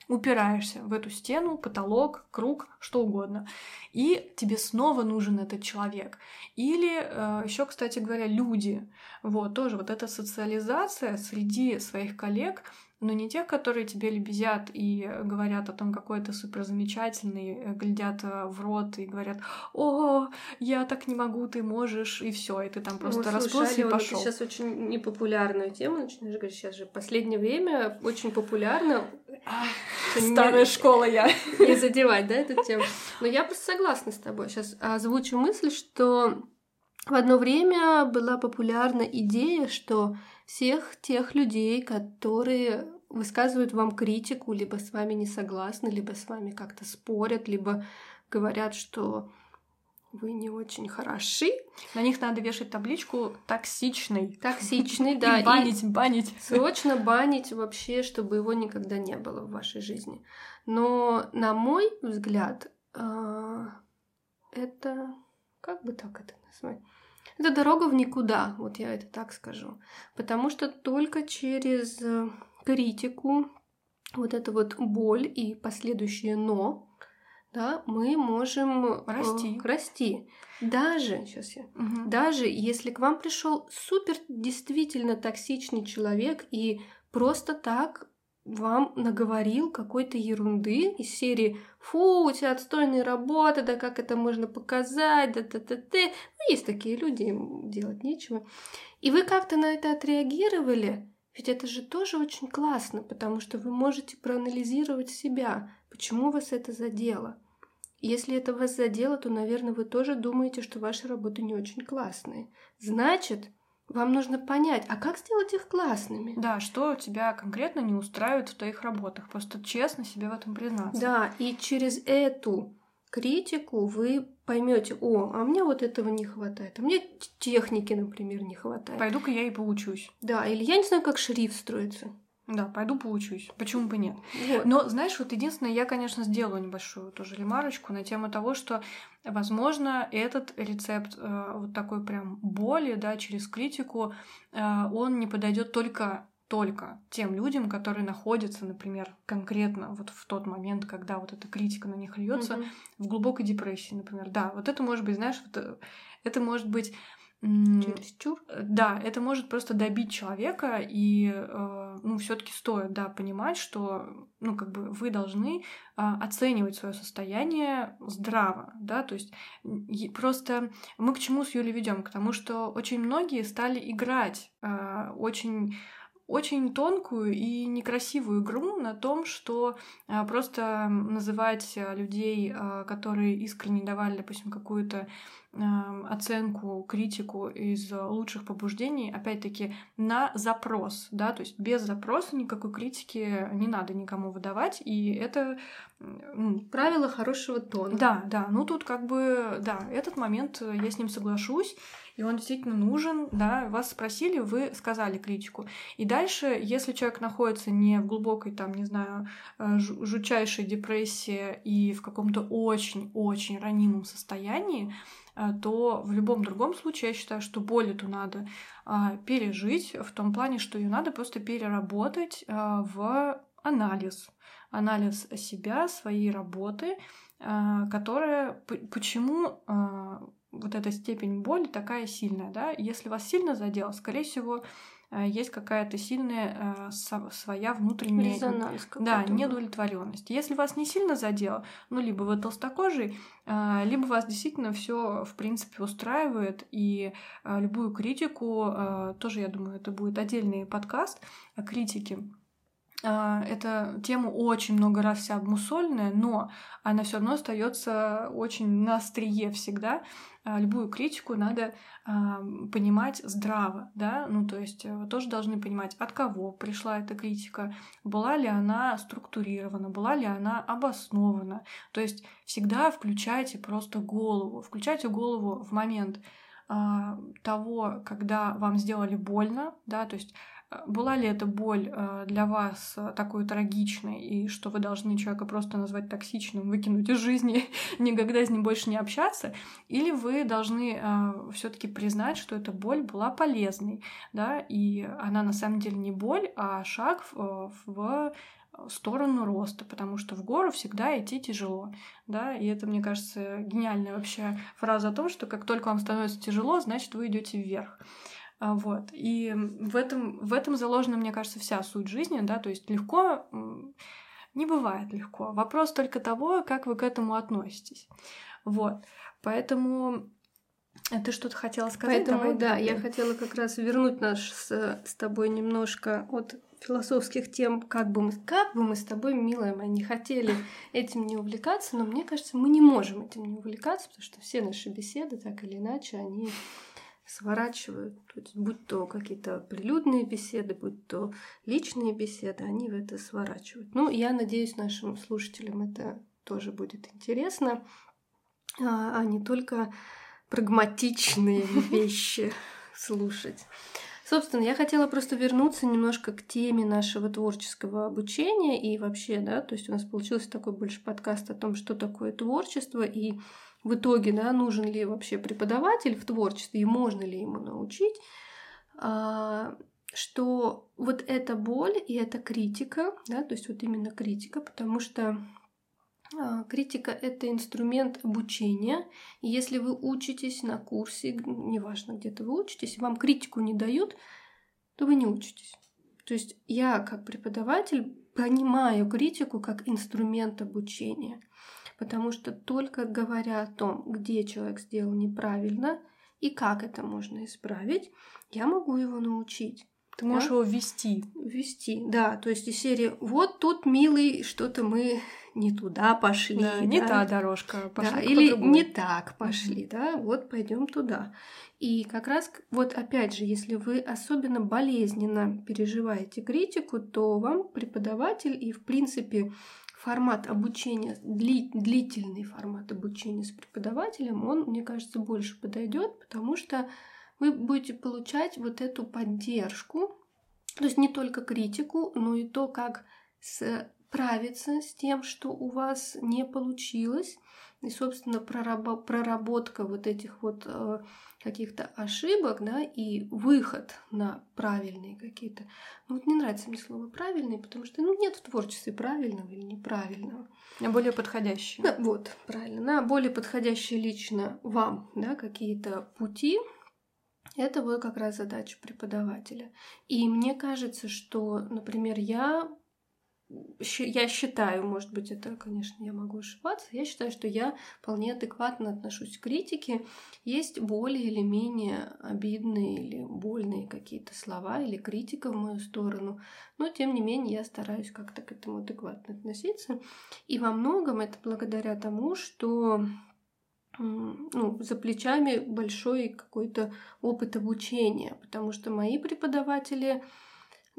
упираешься в эту стену, потолок, круг, что угодно. И тебе снова нужен этот человек. Или э, еще, кстати говоря, люди. Вот, тоже вот эта социализация среди своих коллег, но не тех, которые тебе лебезят и говорят о том, какой ты супер замечательный, э, глядят э, в рот и говорят, о, я так не могу, ты можешь, и все, и ты там просто ну, расплылся и пошел. Ты сейчас очень непопулярную тему начинаешь говорить, сейчас же в последнее время очень популярно. Старая школа я. Не задевать, да, эту тему. Но я просто согласна с тобой. Сейчас озвучу мысль, что в одно время была популярна идея, что всех тех людей, которые высказывают вам критику, либо с вами не согласны, либо с вами как-то спорят, либо говорят, что вы не очень хороши. На них надо вешать табличку токсичный. Токсичный, да. И банить, банить. Срочно банить вообще, чтобы его никогда не было в вашей жизни. Но, на мой взгляд, а, это... Как бы так это назвать? Это дорога в никуда, вот я это так скажу. Потому что только через э, критику, вот эту вот боль и последующее «но», да, мы можем расти. Э, расти. Даже, сейчас я, угу. даже если к вам пришел супер действительно токсичный человек и просто так вам наговорил какой-то ерунды из серии «Фу, у тебя отстойная работа, да как это можно показать, да да да да Ну, есть такие люди, им делать нечего. И вы как-то на это отреагировали, ведь это же тоже очень классно, потому что вы можете проанализировать себя, почему вас это задело. Если это вас задело, то, наверное, вы тоже думаете, что ваши работы не очень классные. Значит, Вам нужно понять, а как сделать их классными? Да, что тебя конкретно не устраивает в твоих работах. Просто честно себе в этом признаться. Да, и через эту критику вы поймете, о, а мне вот этого не хватает, а мне техники, например, не хватает. Пойду-ка я и поучусь. Да, или я не знаю, как шрифт строится. Да, пойду поучусь. Почему бы нет? Вот. Но, знаешь, вот единственное, я, конечно, сделаю небольшую тоже ремарочку на тему того, что, возможно, этот рецепт э, вот такой прям боли, да, через критику, э, он не подойдет только только тем людям, которые находятся, например, конкретно вот в тот момент, когда вот эта критика на них льется, Мгм. в глубокой депрессии, например. Да, вот это может быть, знаешь, вот, э, это может быть Чересчур. Э, Да, это может просто добить человека, и э, ну, все-таки стоит, да, понимать, что ну, как бы вы должны а, оценивать свое состояние здраво, да, то есть просто мы к чему с Юлей ведем? К тому, что очень многие стали играть а, очень очень тонкую и некрасивую игру на том, что а, просто называть а, людей, а, которые искренне давали, допустим, какую-то а, оценку, критику из лучших побуждений, опять-таки, на запрос, да, то есть без запроса никакой критики не надо никому выдавать, и это, Правило хорошего тона. да, да, ну тут как бы, да, этот момент, э, я с ним соглашусь, и он действительно нужен, да, вас спросили, вы сказали критику. И дальше, если человек находится не в глубокой, там, не знаю, э, жу- жутчайшей депрессии и в каком-то очень-очень ранимом состоянии, э, то в любом другом случае я считаю, что боль эту надо а, пережить, в том плане, что ее надо просто переработать а, в анализ. Анализ себя, своей работы, которая... Почему вот эта степень боли такая сильная, да? Если вас сильно задело, скорее всего, а, есть какая-то сильная со- своя внутренняя... Резонанс Да, неудовлетворенность. Если вас не сильно задело, ну, либо вы толстокожий, а, либо вас действительно все, в принципе, устраивает, и любую критику, тоже, я думаю, это будет отдельный подкаст о критике, эта тема очень много раз вся обмусольная, но она все равно остается очень на острие всегда. А, Любую критику надо а, понимать здраво, да, ну то есть э, тоже должны понимать, от кого пришла эта критика, была ли она структурирована, была ли она обоснована. То есть всегда включайте просто голову, включайте голову в момент а, того, когда вам сделали больно, да, то есть а, была ли эта боль а, для вас а, такой трагичной, и что вы должны человека просто назвать токсичным, выкинуть из жизни, никогда с ним больше не общаться, или вы должны все-таки признать, что эта боль была полезной, да, и она на самом деле не боль, а шаг в, в сторону роста, потому что в гору всегда идти тяжело, да, и это, мне кажется, гениальная вообще фраза о том, что как только вам становится тяжело, значит, вы идете вверх. А, Вот. И в этом, в этом заложена, мне кажется, вся суть жизни, да, то есть легко не бывает легко. Вопрос только того, как вы к этому относитесь. Вот. Поэтому э, ты что-то хотела сказать? Поэтому, Давай, да, я хотела как раз вернуть наш с, с тобой немножко от философских тем, как бы мы, как бы мы с тобой, милая моя, не хотели этим не увлекаться, но мне кажется, мы не можем этим не увлекаться, потому что все наши беседы, так или иначе, они сворачивают, то есть, будь то какие-то прилюдные беседы, будь то личные беседы, они в это сворачивают. Ну, я надеюсь, нашим слушателям это тоже будет интересно, а, а не только прагматичные вещи слушать. Собственно, я хотела просто вернуться немножко к теме нашего творческого обучения и вообще, да, то есть у нас получился такой больше подкаст о том, что такое творчество и в итоге, да, нужен ли вообще преподаватель в творчестве и можно ли ему научить, а, что вот эта боль и эта критика, да, то есть вот именно критика, потому что а, Критика — это инструмент обучения. И если вы учитесь на курсе, неважно, где-то вы учитесь, вам критику не дают, то вы не учитесь. То есть я, как преподаватель, понимаю критику как инструмент обучения. Потому что только говоря о том, где человек сделал неправильно и как это можно исправить, я могу его научить. Ты можешь да? его ввести. Ввести, да. То есть из серии «Вот тут, милый, что-то мы не туда пошли». Да, не та дорожка, пошли да, Или не так пошли, mm-hmm. да, вот пойдем туда. И как раз, вот опять же, если вы особенно болезненно переживаете критику, то вам преподаватель и, в принципе, формат обучения, дли, длительный формат обучения с преподавателем, он, мне кажется, больше подойдет, потому что вы будете получать вот эту поддержку, то есть не только критику, но и то, как справиться с тем, что у вас не получилось, и, собственно, проработка вот этих вот э, каких-то ошибок, да, и выход на правильные какие-то. Ну вот не нравится мне слово правильный, потому что ну, нет в творчестве правильного или неправильного. А более подходящие. Да, вот, правильно. На более подходящие лично вам, да, какие-то пути, это вот как раз задача преподавателя. И мне кажется, что, например, я я считаю, может быть, это, конечно, я могу ошибаться, я считаю, что я вполне адекватно отношусь к критике. Есть более или менее обидные или больные какие-то слова или критика в мою сторону, но, тем не менее, я стараюсь как-то к этому адекватно относиться. И во многом это благодаря тому, что ну, за плечами большой какой-то опыт обучения, потому что мои преподаватели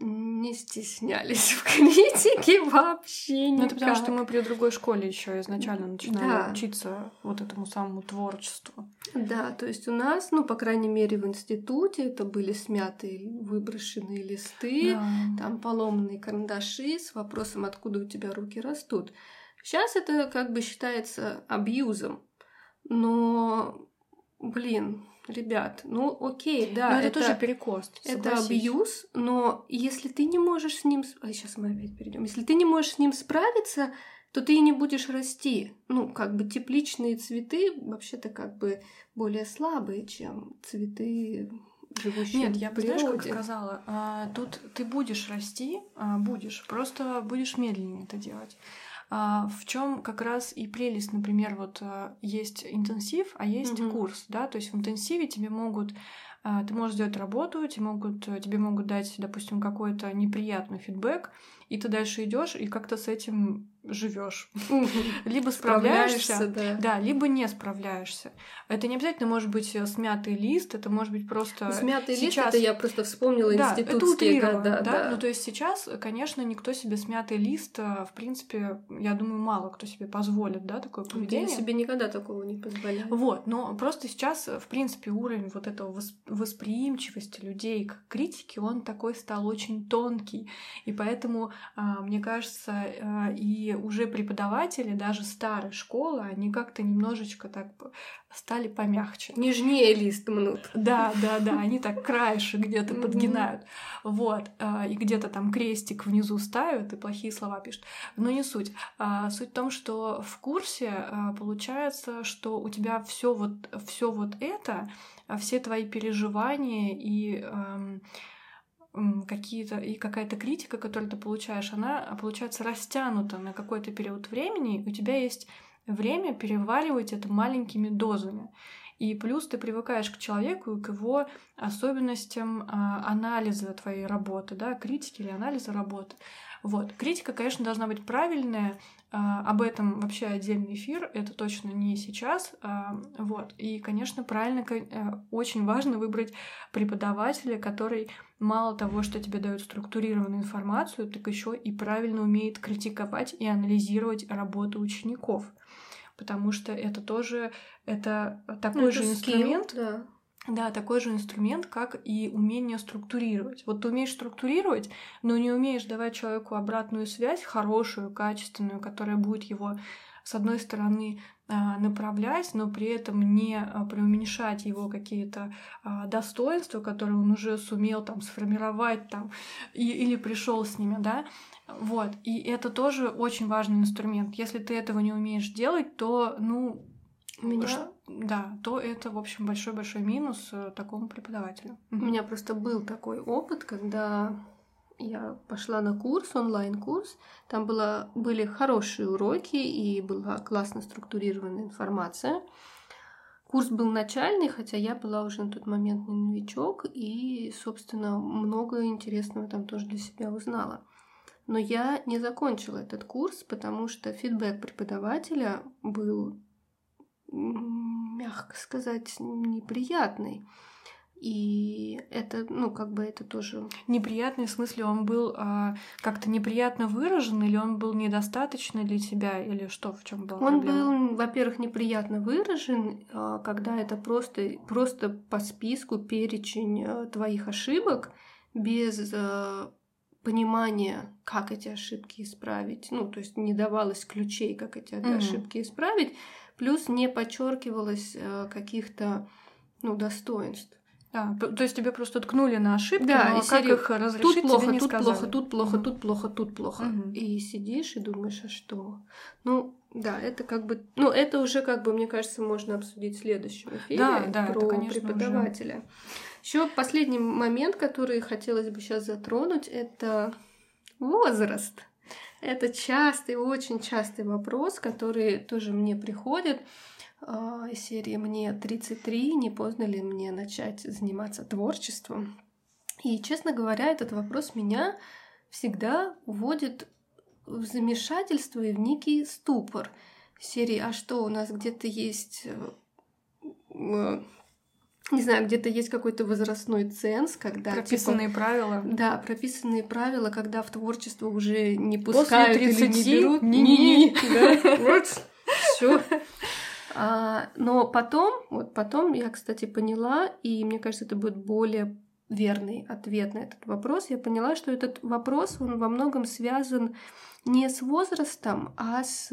не стеснялись в критике вообще никак. Ну, это потому что мы при другой школе еще изначально начинали да. учиться вот этому самому творчеству. Да, то есть у нас, ну, по крайней мере, в институте это были смятые выброшенные листы, да. там поломанные карандаши с вопросом, откуда у тебя руки растут. Сейчас это как бы считается абьюзом, но, блин, ребят, ну окей, да. Но это, это тоже перекос. Это абьюз, но если ты не можешь с ним... А сейчас мы опять перейдем. Если ты не можешь с ним справиться, то ты и не будешь расти. Ну, как бы тепличные цветы вообще-то как бы более слабые, чем цветы живущие Нет, я бы, знаешь, как сказала, а, тут ты будешь расти, а, будешь, просто будешь медленнее это делать. А, в чем как раз и прелесть, например, вот а, есть интенсив, а есть угу. курс, да, то есть в интенсиве тебе могут а, ты можешь сделать работу, тебе могут, тебе могут дать, допустим, какой-то неприятный фидбэк, и ты дальше идешь и как-то с этим живешь. Либо справляешься, да. да, либо не справляешься. Это не обязательно может быть э, смятый лист, это может быть просто Смятый сейчас... лист, это я просто вспомнила да, институтские это года. Да, да, ну то есть сейчас, конечно, никто себе смятый лист, э, в принципе, я думаю, мало кто себе позволит, да, такое поведение. Я себе никогда такого не позволяю. Вот, но просто сейчас, в принципе, уровень вот этого восприимчивости людей к критике, он такой стал очень тонкий, и поэтому, мне кажется, э, и уже преподаватели, даже старой школы, они как-то немножечко так стали помягче. Нежнее лист мнут. Да, да, да, они так краешек где-то подгинают. Вот. А, и где-то там крестик внизу ставят и плохие слова пишут. Но не суть. А, суть в том, что в курсе а, получается, что у тебя все вот, все вот это, все твои переживания и какие-то и какая-то критика, которую ты получаешь, она получается растянута на какой-то период времени, у тебя есть время переваривать это маленькими дозами. И плюс ты привыкаешь к человеку и к его особенностям а, анализа твоей работы, да, критики или анализа работы. Вот. Критика, конечно, должна быть правильная. А, об этом вообще отдельный эфир. Это точно не сейчас. А, вот. И, конечно, правильно, э, очень важно выбрать преподавателя, который мало того, что тебе дает структурированную информацию, так еще и правильно умеет критиковать и анализировать работу учеников. Потому что это тоже это такой ну, же инструмент. да да, такой же инструмент, как и умение структурировать. Вот ты умеешь структурировать, но не умеешь давать человеку обратную связь, хорошую, качественную, которая будет его, с одной стороны, а, направлять, но при этом не а, преуменьшать его какие-то а, достоинства, которые он уже сумел там сформировать там и, или пришел с ними, да. Вот. И это тоже очень важный инструмент. Если ты этого не умеешь делать, то, ну, меня... Да, то это, в общем, большой-большой минус э, такому преподавателю. У меня просто был такой опыт, когда я пошла на курс, онлайн-курс. Там было, были хорошие уроки и была классно структурированная информация. Курс был начальный, хотя я была уже на тот момент не новичок, и, собственно, много интересного там тоже для себя узнала. Но я не закончила этот курс, потому что фидбэк преподавателя был, мягко сказать, неприятный. И это, ну, как бы это тоже... Неприятный в смысле, он был а, как-то неприятно выражен, или он был недостаточно для тебя, или что, в чем была Он проблема? был, во-первых, неприятно выражен, а, когда это просто, просто по списку перечень а, твоих ошибок без а, понимания, как эти ошибки исправить. Ну, то есть не давалось ключей, как эти Мгм. ошибки исправить, плюс не подчеркивалось а, каких-то ну, достоинств. Да, то есть тебе просто ткнули на ошибки, Да, но из как серии их разрешить Тут тебе плохо, не тут сказали. плохо, тут плохо, Мгм. тут плохо, тут плохо. И сидишь и думаешь, а что? Ну, да, это как бы, ну, это уже как бы, мне кажется, можно обсудить в следующем эфире Да, да, это, про конечно, преподавателя. Еще последний момент, который хотелось бы сейчас затронуть, это возраст. Это частый, очень частый вопрос, который тоже мне приходит а, из серии «Мне 33, не поздно ли мне начать заниматься творчеством?» И, честно говоря, этот вопрос меня всегда уводит в замешательство и в некий ступор. Серии «А что, у нас где-то есть...» Не знаю, где-то есть какой-то возрастной ценз, когда... типа, Прописанные правила. да, прописанные правила, когда в творчество уже не После пускают или 30 не берут. вот, всё. А, Но потом, вот потом я, кстати, поняла, и мне кажется, это будет более верный ответ на этот вопрос. Я поняла, что этот вопрос, он во многом связан не с возрастом, а с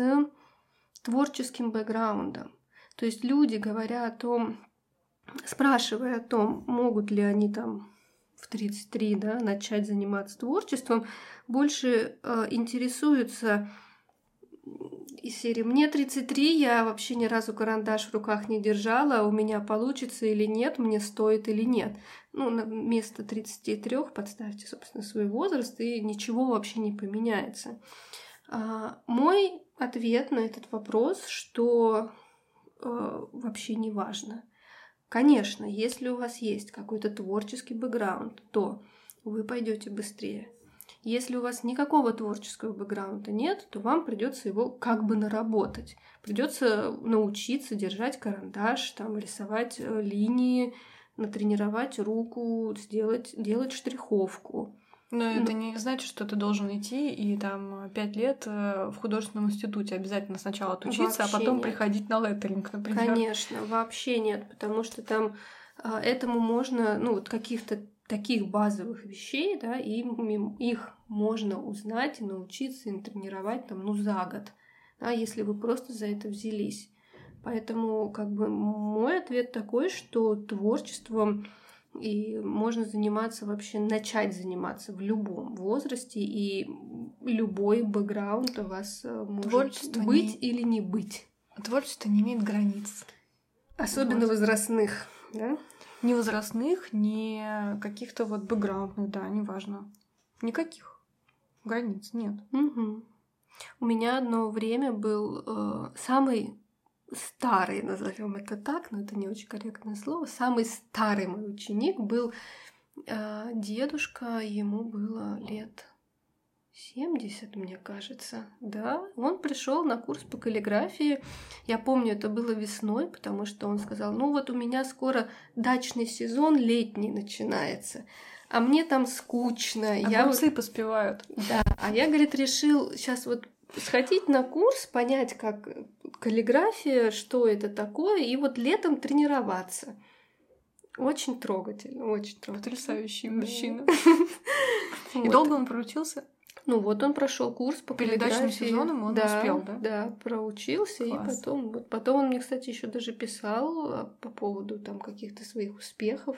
творческим бэкграундом. То есть люди, говоря о том, спрашивая о том, могут ли они там в 33 да, начать заниматься творчеством, больше э, интересуются из серии «Мне 33, я вообще ни разу карандаш в руках не держала, у меня получится или нет, мне стоит или нет». Ну, на место 33 подставьте, собственно, свой возраст, и ничего вообще не поменяется. А, мой ответ на этот вопрос, что э, вообще не важно. Конечно, если у вас есть какой-то творческий бэкграунд, то вы пойдете быстрее. Если у вас никакого творческого бэкграунда нет, то вам придется его как бы наработать. Придется научиться держать карандаш, там, рисовать э, линии, натренировать руку, сделать, делать штриховку. Но это не значит, что ты должен идти и там пять лет э, в художественном институте обязательно сначала отучиться, а Вообще потом нет. приходить на леттеринг, например. Конечно, вообще нет, потому что там а, этому можно, ну, вот каких-то таких базовых вещей, да, им, их можно узнать и научиться, и натренировать там, ну, за год, да, если вы просто за это взялись. Поэтому, как бы, мой ответ такой, что творчеством и можно заниматься вообще, начать заниматься в любом возрасте, и любой бэкграунд у вас э, может Творчество быть не- или не быть. Творчество не имеет границ. Особенно Вот. возрастных, да? Ни возрастных, ни каких-то вот бэкграундных, да, неважно. Никаких границ нет. Мгм. У меня одно время был э, самый старый, назовем это так, но это не очень корректное слово, самый старый мой ученик был э, дедушка, ему было лет 70, мне кажется, да. Он пришел на курс по каллиграфии. Я помню, это было весной, потому что он сказал, ну вот у меня скоро дачный сезон летний начинается, а мне там скучно. я вот поспевают. да, а я, говорит, решил сейчас вот сходить на курс, понять, как каллиграфия, что это такое, и вот летом тренироваться. Очень трогательно, очень трогательно. Потрясающий мужчина. И долго он проучился? Ну вот он прошел курс по Перед дачным каллиграфии. сезоном он да, успел, да? Да, проучился, Класс. и потом, вот, потом он мне, кстати, еще даже писал а, по поводу там каких-то своих успехов.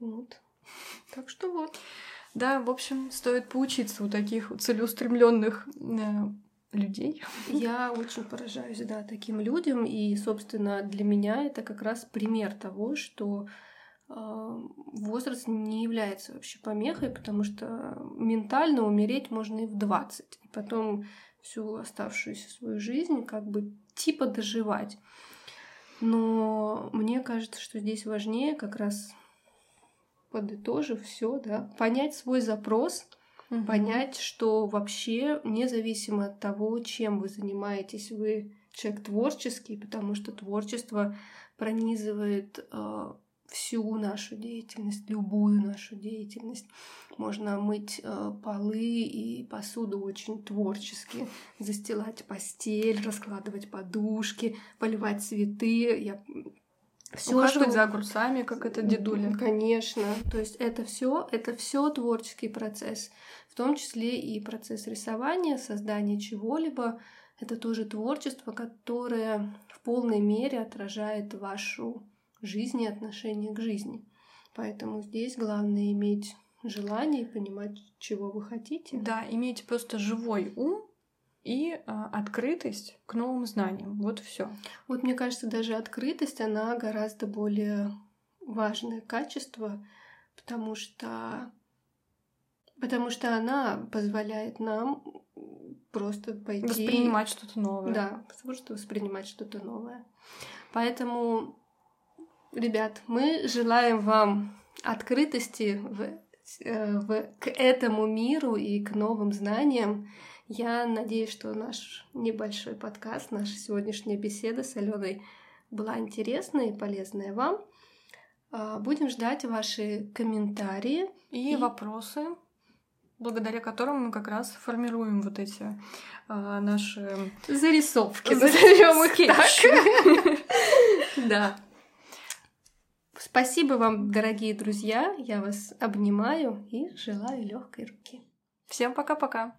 Вот. Так что вот. Да, в общем, стоит поучиться у таких целеустремленных э, людей. Я очень поражаюсь, да, таким людям, и, собственно, для меня это как раз пример того, что э, возраст не является вообще помехой, потому что ментально умереть можно и в 20, и потом всю оставшуюся свою жизнь как бы типа доживать. Но мне кажется, что здесь важнее как раз подытожив все, да, понять свой запрос, угу. понять, что вообще независимо от того, чем вы занимаетесь, вы человек творческий, потому что творчество пронизывает э, всю нашу деятельность, любую нашу деятельность. Можно мыть э, полы и посуду очень творчески, застилать постель, раскладывать подушки, поливать цветы. Я все, Ухаживать что... за огурцами, как это дедуля. Конечно. То есть это все, это все творческий процесс, в том числе и процесс рисования, создания чего-либо. Это тоже творчество, которое в полной мере отражает вашу жизнь и отношение к жизни. Поэтому здесь главное иметь желание и понимать, чего вы хотите. Да, иметь просто живой ум и а, открытость к новым знаниям. Вот все. Вот мне кажется, даже открытость, она гораздо более важное качество, потому что потому что она позволяет нам просто пойти... Воспринимать что-то новое. Да, просто воспринимать что-то новое. Поэтому, ребят, мы желаем вам открытости в, э, в, к этому миру и к новым знаниям. Я надеюсь, что наш небольшой подкаст, наша сегодняшняя беседа с Аленой была интересная и полезная вам. А, будем ждать ваши комментарии и, и... вопросы, благодаря которым мы как раз формируем вот эти а, наши зарисовки, назовем их так. Да. Спасибо вам, дорогие друзья. Я вас обнимаю и желаю легкой руки. Всем пока-пока.